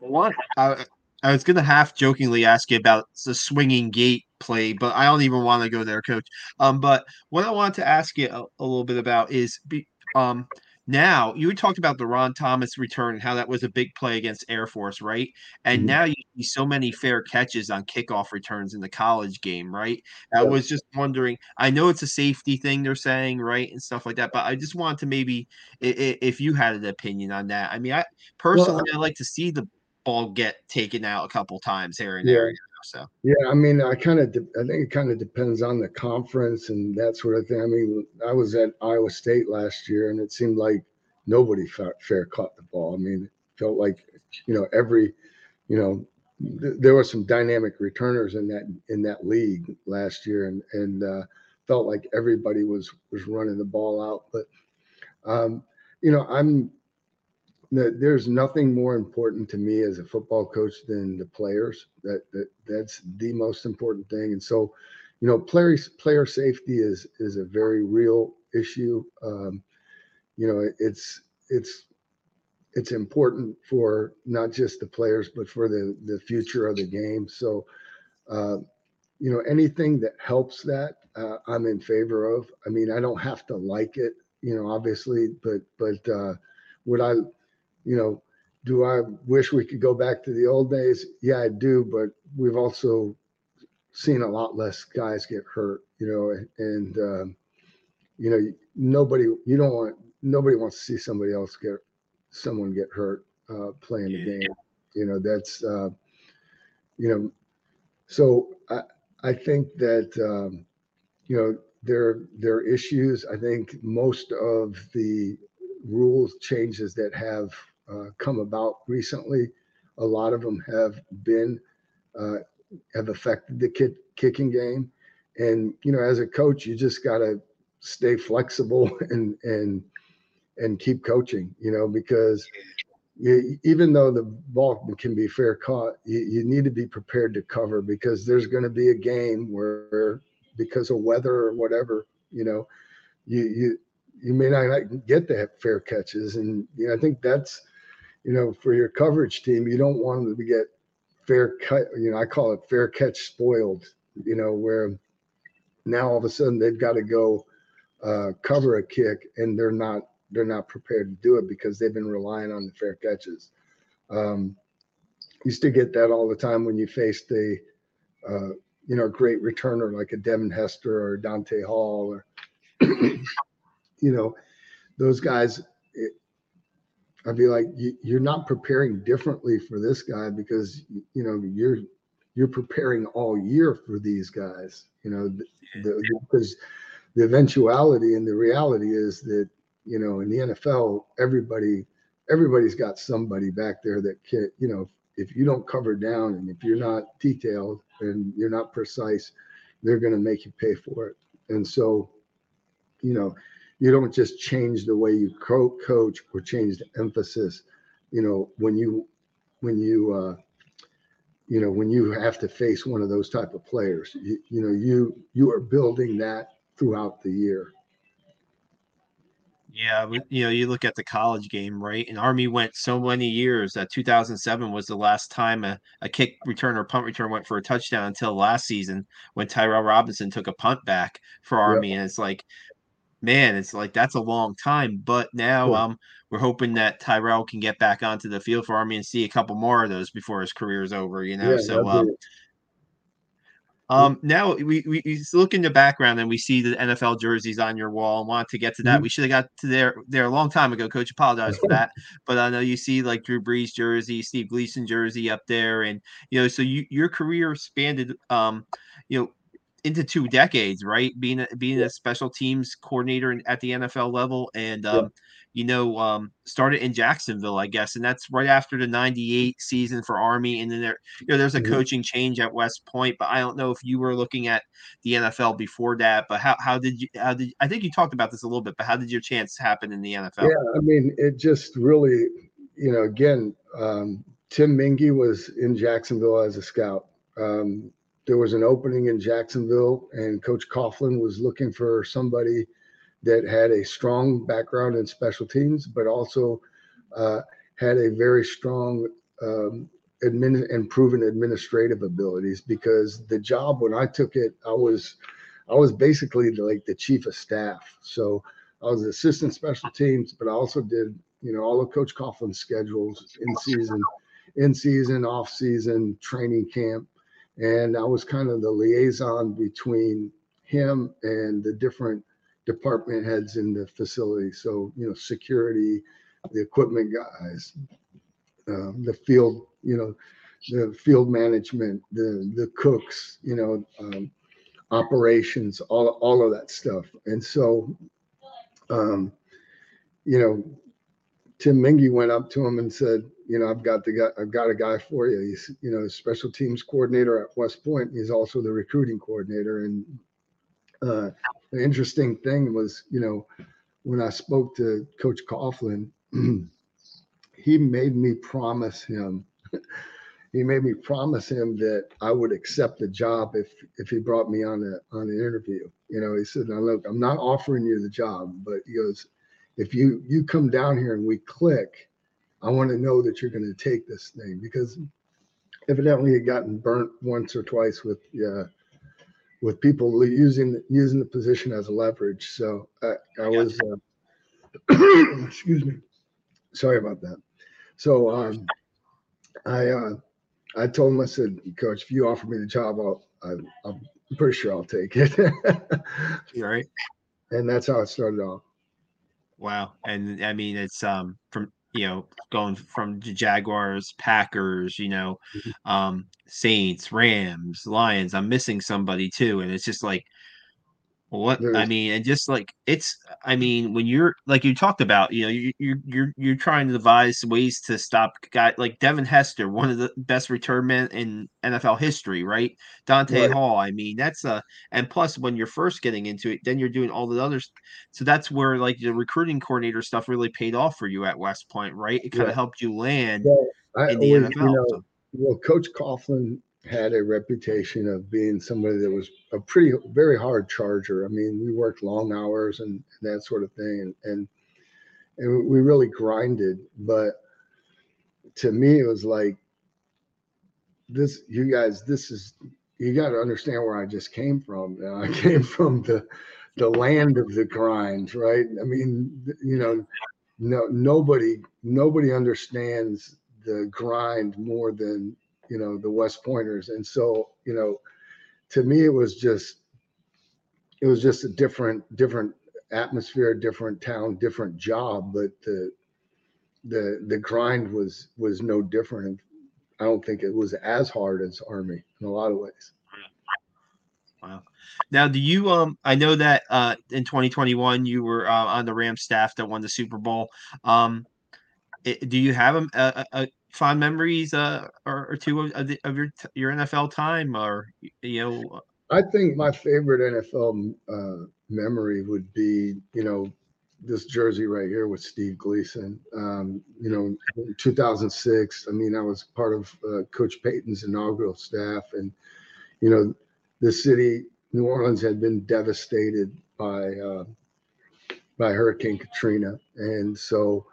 What? I, I was going to half jokingly ask you about the swinging gate play, but I don't even want to go there, coach. Um, but what I wanted to ask you a, a little bit about is, be, um, now you talked about the Ron Thomas return and how that was a big play against Air Force, right? And mm-hmm. now you see so many fair catches on kickoff returns in the college game, right? I was just wondering. I know it's a safety thing they're saying, right, and stuff like that, but I just wanted to maybe if you had an opinion on that. I mean, I personally well, I like to see the ball get taken out a couple times here and yeah. there. So yeah, I mean, I kind of, de- I think it kind of depends on the conference and that sort of thing. I mean, I was at Iowa State last year, and it seemed like nobody fair caught the ball. I mean, it felt like you know every, you know, th- there were some dynamic returners in that in that league last year, and and uh, felt like everybody was was running the ball out. But um, you know, I'm there's nothing more important to me as a football coach than the players. That that that's the most important thing. And so, you know, player player safety is is a very real issue. Um, you know, it's it's it's important for not just the players but for the the future of the game. So, uh, you know, anything that helps that, uh, I'm in favor of. I mean, I don't have to like it, you know, obviously, but but uh, would I you know, do I wish we could go back to the old days? Yeah, I do, but we've also seen a lot less guys get hurt, you know, and um, you know, nobody you don't want nobody wants to see somebody else get someone get hurt uh, playing the game. You know, that's uh, you know, so I I think that um, you know there there are issues. I think most of the rules changes that have uh, come about recently. A lot of them have been uh, have affected the kick, kicking game, and you know, as a coach, you just got to stay flexible *laughs* and and and keep coaching. You know, because you, even though the ball can be fair caught, you, you need to be prepared to cover because there's going to be a game where because of weather or whatever, you know, you you you may not get the fair catches, and you know, I think that's you know, for your coverage team, you don't want them to get fair cut. You know, I call it fair catch spoiled. You know, where now all of a sudden they've got to go uh, cover a kick and they're not they're not prepared to do it because they've been relying on the fair catches. Um, used to get that all the time when you faced a uh, you know great returner like a Devin Hester or Dante Hall or *clears throat* you know those guys. It, I'd be like, you, are not preparing differently for this guy because you know you're you're preparing all year for these guys. You know, because the, the eventuality and the reality is that you know in the NFL everybody everybody's got somebody back there that can you know if you don't cover down and if you're not detailed and you're not precise, they're going to make you pay for it. And so, you know, you don't just change the way you co- coach or change the emphasis. You know, when you when you uh, you know when you have to face one of those type of players, you, you know you you are building that throughout the year. Yeah, you know, you look at the college game, right? And Army went so many years that 2007 was the last time a, a kick return or punt return went for a touchdown until last season when Tyrell Robinson took a punt back for Army. And it's like, man, it's like that's a long time. But now cool. um, we're hoping that Tyrell can get back onto the field for Army and see a couple more of those before his career is over, you know? Yeah, so, um, um, now we, we, we look in the background and we see the NFL jerseys on your wall and want to get to that. Mm-hmm. We should have got to there there a long time ago. Coach, apologize for that. *laughs* But I know you see like Drew Brees jersey, Steve Gleason jersey up there, and you know, so you your career spanned um, you know, into two decades, right? Being a, being a special teams coordinator at the NFL level, and um, you know, um, started in Jacksonville, I guess, and that's right after the '98 season for Army, and then there, you know, there's a mm-hmm. coaching change at West Point, but I don't know if you were looking at the NFL before that. But how how did you? How did I think you talked about this a little bit? But how did your chance happen in the NFL? Yeah, I mean, it just really, you know, again, um, Tim Mingy was in Jacksonville as a scout. Um, there was an opening in Jacksonville, and Coach Coughlin was looking for somebody that had a strong background in special teams, but also uh, had a very strong um, admin and proven administrative abilities. Because the job when I took it, I was I was basically like the chief of staff. So I was assistant special teams, but I also did you know all of Coach Coughlin's schedules in season, in season, off season, training camp, and I was kind of the liaison between him and the different department heads in the facility. So, you know, security, the equipment guys, um, the field, you know, the field management, the the cooks, you know, um, operations, all all of that stuff. And so, um, you know, Tim Mingy went up to him and said, you know, I've got the guy, I've got a guy for you. He's, you know, special teams coordinator at West Point. He's also the recruiting coordinator, and uh, the interesting thing was, you know, when I spoke to Coach Coughlin, *clears throat* he made me promise him, *laughs* he made me promise him that I would accept the job if if he brought me on a on an interview. You know, he said, "Now look, I'm not offering you the job, but he goes, if you you come down here and we click, I want to know that you're going to take this thing because evidently it gotten burnt once or twice with uh, with people using using the position as a leverage. So I, I was, uh, *clears throat* excuse me, sorry about that. So um, I uh, I told him I said, Coach, if you offer me the job, I'll I, I'm pretty sure I'll take it. *laughs* right. And that's how it started off. Wow, and I mean it's um from you know, going from the Jaguars, Packers, you know, mm-hmm. um, Saints, Rams, Lions. I'm missing somebody too, and it's just like what I mean, and just like it's, I mean, when you're like you talked about, you know, you, you're you're you're trying to devise ways to stop guy like Devin Hester, one of the best return men in NFL history, right? Dante right. Hall. I mean, that's a and plus when you're first getting into it, then you're doing all the others. So that's where like the recruiting coordinator stuff really paid off for you at West Point, right? It kind of yeah. helped you land I, in the NFL. You know. Well, Coach Coughlin had a reputation of being somebody that was a pretty very hard charger. I mean, we worked long hours and, that sort of thing, and, and and we really grinded. But to me, it was like this. You guys, this is you got to understand where I just came from. I *laughs* came from the the land of the grind, right? I mean, you know, no nobody nobody understands the grind more than you know the West Pointers, and so you know, to me, it was just it was just a different different atmosphere, different town, different job, but the the the grind was was no different. I don't think it was as hard as Army in a lot of ways. Wow. Now, do you um? I know that uh in 2021 you were uh, on the Rams staff that won the Super Bowl. Um, it, do you have a, a, a fond memories uh or, or two of, of, the, of your your NFL time or you know? I think my favorite NFL uh, memory would be you know this jersey right here with Steve Gleason. Um, you know, 2006. I mean, I was part of uh, Coach Payton's inaugural staff, and you know, the city, New Orleans, had been devastated by uh, by Hurricane Katrina, and so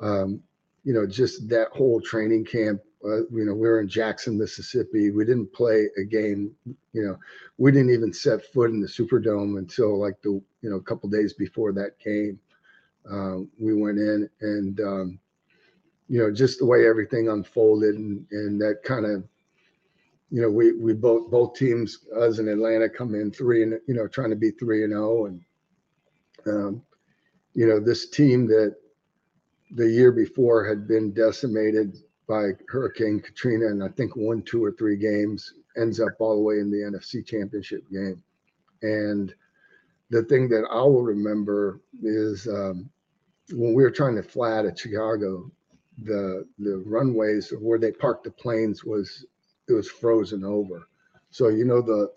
um, you know, just that whole training camp. Uh, you know, we were in Jackson, Mississippi. We didn't play a game. You know, we didn't even set foot in the Superdome until like the you know a couple days before that game. Uh, we went in and um, you know just the way everything unfolded and and that kind of you know we we both both teams us in Atlanta come in three and you know trying to be three and zero oh and um, you know this team that the year before had been decimated by Hurricane Katrina and I think one two or three games ends up all the way in the NFC Championship game and the thing that I will remember is um, when we were trying to fly out of Chicago, the the runways where they parked the planes was it was frozen over. So you know the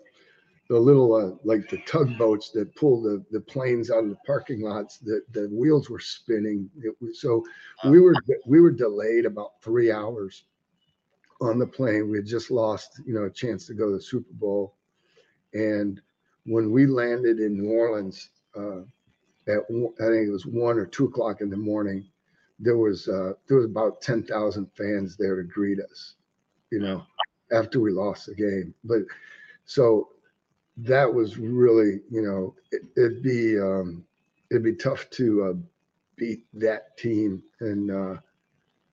the little uh, like the tugboats that pull the the planes out of the parking lots that the wheels were spinning. It was so we were we were delayed about three hours on the plane. We had just lost you know a chance to go to the Super Bowl, and when we landed in New Orleans uh, at I think it was one or two o'clock in the morning, there was uh, there was about ten thousand fans there to greet us, you know, after we lost the game. But so that was really, you know, it, would be um, it'd be tough to uh, beat that team and uh,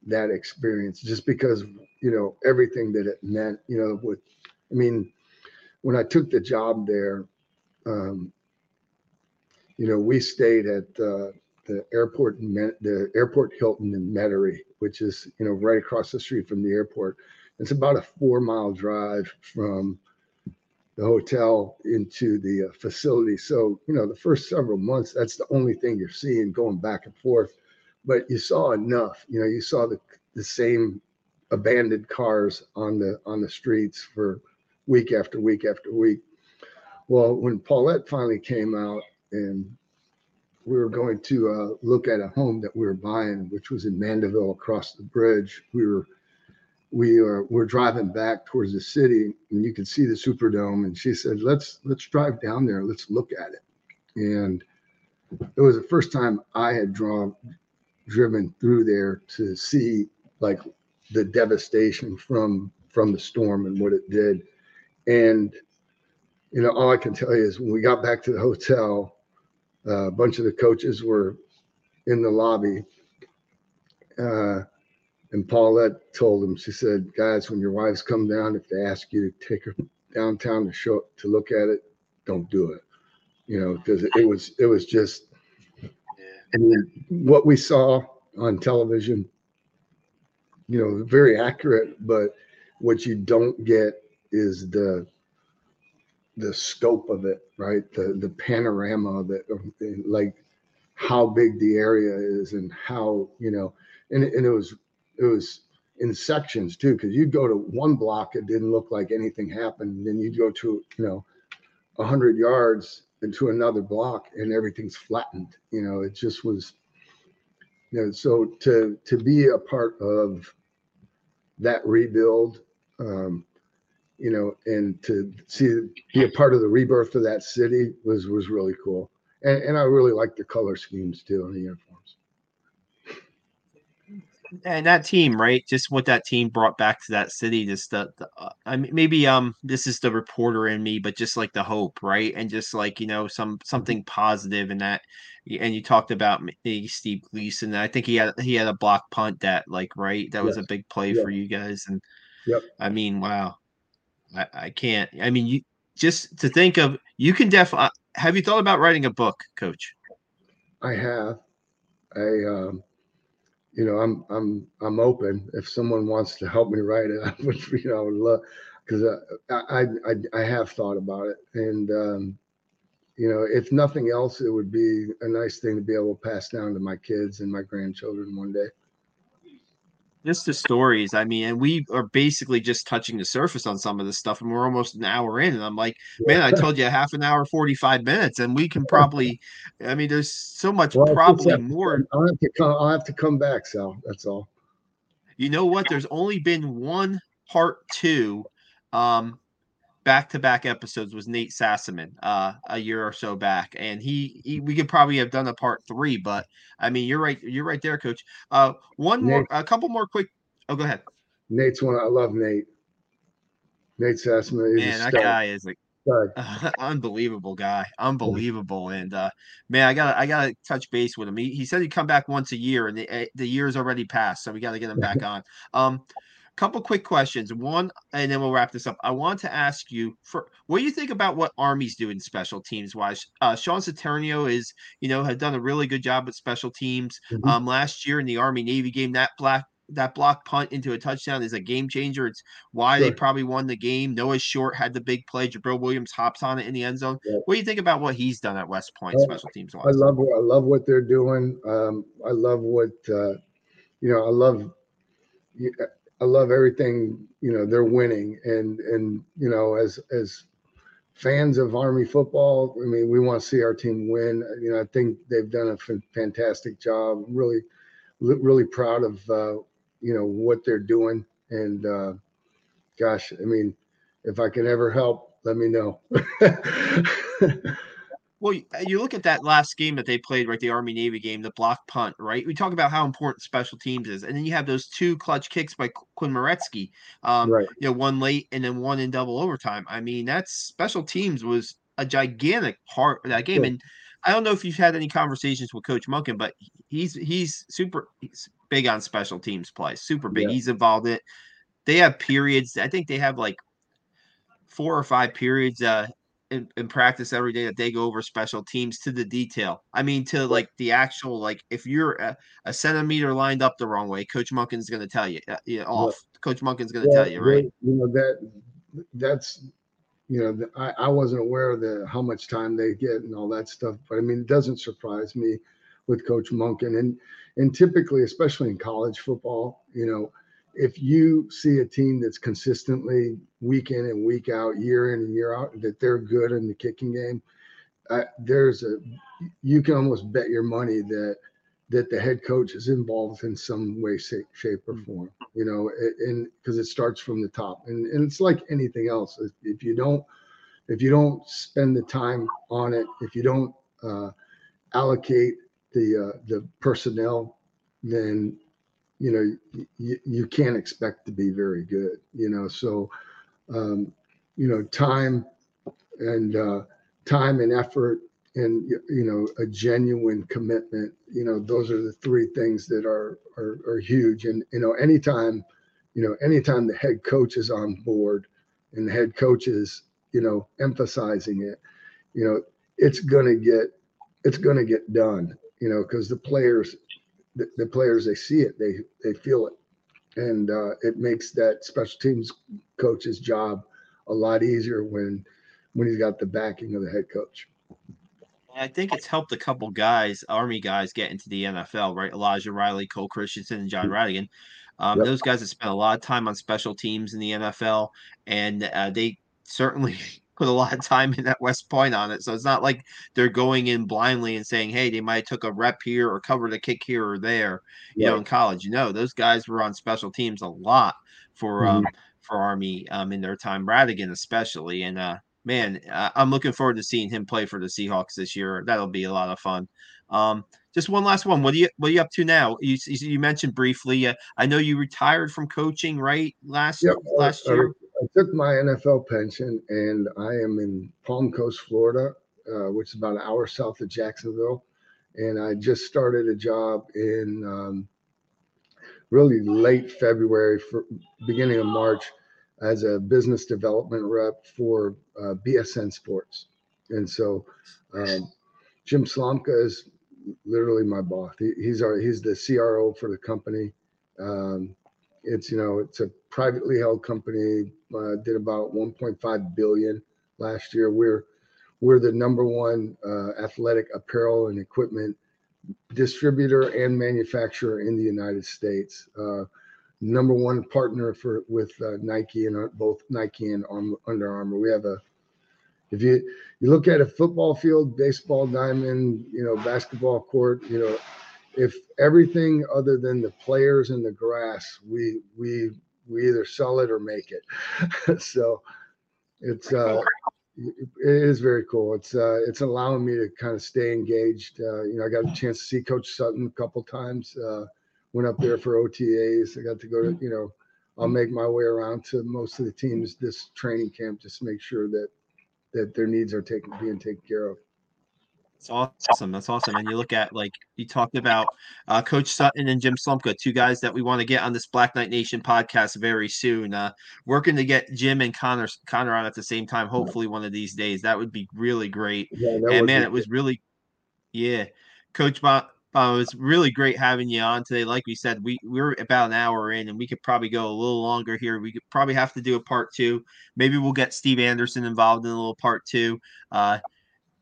that experience just because you know everything that it meant. You know, with I mean, when I took the job there, um, you know, we stayed at uh, the airport, the airport Hilton in Metairie, which is you know right across the street from the airport. It's about a four mile drive from the hotel into the uh, facility. So you know, the first several months, that's the only thing you're seeing going back and forth. But you saw enough. You know, you saw the the same abandoned cars on the on the streets for week after week after week. Well, when Paulette finally came out and we were going to uh, look at a home that we were buying, which was in Mandeville across the bridge, we were we are we're driving back towards the city and you could see the Superdome. And she said, "Let's let's drive down there. Let's look at it." And it was the first time I had drawn driven through there to see like the devastation from from the storm and what it did. And you know, all I can tell you is when we got back to the hotel, uh, a bunch of the coaches were in the lobby. Uh, and Paulette told them, she said, guys, when your wives come down, if they ask you to take her downtown to show to look at it, don't do it. You know, because it was it was just and what we saw on television, you know, very accurate, but what you don't get is the the scope of it, right? The the panorama of it, like how big the area is and how you know, and and it was it was in sections too, because you'd go to one block, it didn't look like anything happened, and then you'd go to you know, a hundred yards into another block, and everything's flattened. You know, it just was. You know, so to to be a part of that rebuild um, you know, and to see be a part of the rebirth of that city was was really cool. And, and I really like the color schemes too on the uniforms. And that team, right? Just what that team brought back to that city. Just the, the uh, I mean, maybe um, this is the reporter in me, but just like the hope, right? And just like you know, some Mm-hmm. something positive in that. And you talked about Steve Gleason. I think he had he had a block punt that like right that was a big play Yeah. for you guys. And Yep. I mean, wow, I, I can't. I mean, you just to think of you can definitely. Have you thought about writing a book, Coach? I have. I, um, you know, I'm, I'm, I'm open. If someone wants to help me write it, *laughs* I would, you know, I would love, because I, I, I, I have thought about it, and um, you know, if nothing else, it would be a nice thing to be able to pass down to my kids and my grandchildren one day. Just the stories. I mean, and we are basically just touching the surface on some of this stuff, and we're almost an hour in. And I'm like, man, I told you half an hour, 45 minutes, and we can probably, I mean, there's so much Well, probably more. I'll have to come. I'll have to come back, Sal. That's all. You know what? There's only been one part two, um, back to back episodes was Nate Sassaman, uh, a year or so back, and he, he, we could probably have done a part three, but I mean, you're right, you're right there, Coach. Uh, one more, a couple more quick. Oh, go ahead. Nate's one. I love Nate. Nate Sassaman. Man, a that guy is like. Stud. *laughs* unbelievable guy unbelievable and uh man i gotta i gotta touch base with him he, he said he'd come back once a year and the, eh, the year's already passed so we gotta get him *laughs* back on um couple quick questions one and then we'll wrap this up i want to ask you for what do you think about what army's doing special teams wise uh sean saturnio is you know had done a really good job with special teams Mhm. um last year in the army navy game that black that block punt into a touchdown is a game changer. It's why they probably won the game. Noah Short had the big play. Jabril Williams hops on it in the end zone. Yeah. What do you think about what he's done at West Point, special teams wise? I love what I love what they're doing. Um, I love what uh, you know. I love I love everything. You know, they're winning, and and you know, as as fans of Army football, I mean, we want to see our team win. You know, I think they've done a fantastic job. Really, really proud of uh, you know what they're doing, and uh, gosh, I mean, if I can ever help, let me know. *laughs* Well, you- you look at that last game that they played, right? The Army Navy game, the block punt, right? We talk about how important special teams is, and then you have those two clutch kicks by Quinn Maretzki. Um, right. you know, one late and then one in double overtime. I mean, that's special teams was a gigantic part of that game. Yeah. And I don't know if you've had any conversations with Coach Monken, but he's he's super he's big on special teams play, super big. Yeah. He's involved in it. They have periods. I think they have like four or five periods uh in, in practice every day that they go over special teams to the detail. I mean, to like the actual like if you're a, a centimeter lined up the wrong way, Coach Monken's going to tell you, uh, know, off. Coach Monken's going to Well, tell you, right? You know that that's you know the, I, I wasn't aware of the how much time they get and all that stuff, but I mean it doesn't surprise me with Coach Monken and and typically, especially in college football, you know, if you see a team that's consistently week in and week out, year in and year out, that they're good in the kicking game, uh, there's a you can almost bet your money that that the head coach is involved in some way, shape, shape or form. You know, and because it starts from the top, and and it's like anything else. If, if you don't if you don't spend the time on it, if you don't uh, allocate the uh, the personnel, then you know you, you can't expect to be very good. You know, so um, you know time and uh, time and effort and you know a genuine commitment you know those are the three things that are are, are huge and you know anytime you know anytime the head coach is on board and the head coach is you know emphasizing it you know it's going to get it's going to get done you know because the players the, the players they see it they they feel it and uh, it makes that special teams coach's job a lot easier when when he's got the backing of the head coach I think it's helped a couple guys, Army guys, get into the NFL, right? Elijah Riley, Cole Christiansen, and Jon Rhattigan. Um, Yep. Those guys have spent a lot of time on special teams in the NFL, and uh, they certainly *laughs* put a lot of time in at West Point on it. So it's not like they're going in blindly and saying, "Hey, they might have took a rep here or covered a kick here or there." You know, in college, you know, those guys were on special teams a lot for Mhm. um for Army um in their time, Rhattigan especially, and uh man, I'm looking forward to seeing him play for the Seahawks this year. That'll be a lot of fun. Um, just one last one. What are you what are you up to now? You you mentioned briefly. Uh, I know you retired from coaching, right? Last yep. last year. I, took my NFL pension, and I am in Palm Coast, Florida, uh, which is about an hour south of Jacksonville. And I just started a job in um, really late February, for beginning of March, as a business development rep for uh, BSN Sports. And so, um, Jim Slomka is literally my boss. He, he's our he's the CRO for the company. Um, it's you know it's a privately held company. Uh, did about 1.5 billion last year. We're we're the number one uh, athletic apparel and equipment distributor and manufacturer in the United States. Uh, number one partner for with uh, Nike and uh, both Nike and Under Armour. We have a if you you look at a football field, baseball diamond, you know, basketball court, you know, if everything other than the players and the grass, we we we either sell it or make it. *laughs* so it's uh it is very cool. It's uh it's allowing me to kind of stay engaged. Uh, you know, I got a chance to see Coach Sutton a couple times. Uh, went up there for OTAs. I got to go to you know. I'll make my way around to most of the teams this training camp just to make sure that that their needs are taken being taken care of. That's awesome. That's awesome. And you look at like you talked about uh, Coach Sutton and Jim Slomka, two guys that we want to get on this Black Knight Nation podcast very soon. Uh, working to get Jim and Connor Connor on at the same time. Hopefully, one of these days. That would be really great. Yeah, and man, it was really, yeah, Coach Bob. Uh, it was really great having you on today. Like we said, we we're about an hour in, and we could probably go a little longer here. We could probably have to do a part two. Maybe we'll get Steve Anderson involved in a little part two uh,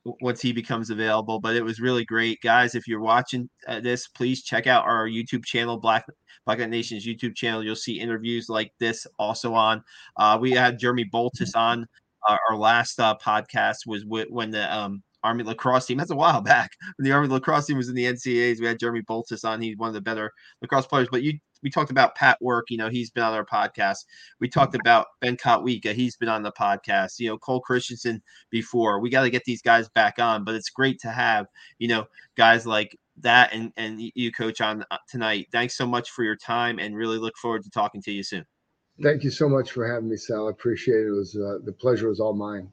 once he becomes available. But it was really great, guys. If you're watching uh, this, please check out our YouTube channel, Black Knight Nation's YouTube channel. You'll see interviews like this also on. Uh, we had Jeremy Boltus on. Uh, our last uh, podcast was when the um, Army lacrosse team. That's a while back when the Army lacrosse team was in the NCAAs. We had Jeremy Boltus on. He's one of the better lacrosse players. But you, we talked about Pat Work. You know, he's been on our podcast. We talked about Ben Kotwica. He's been on the podcast. You know, Cole Christiansen before. We got to get these guys back on. But it's great to have you know guys like that and and you, coach, on uh, tonight. Thanks so much for your time, and really look forward to talking to you soon. Thank you so much for having me, Sal. I appreciate it. It was uh, the pleasure was all mine.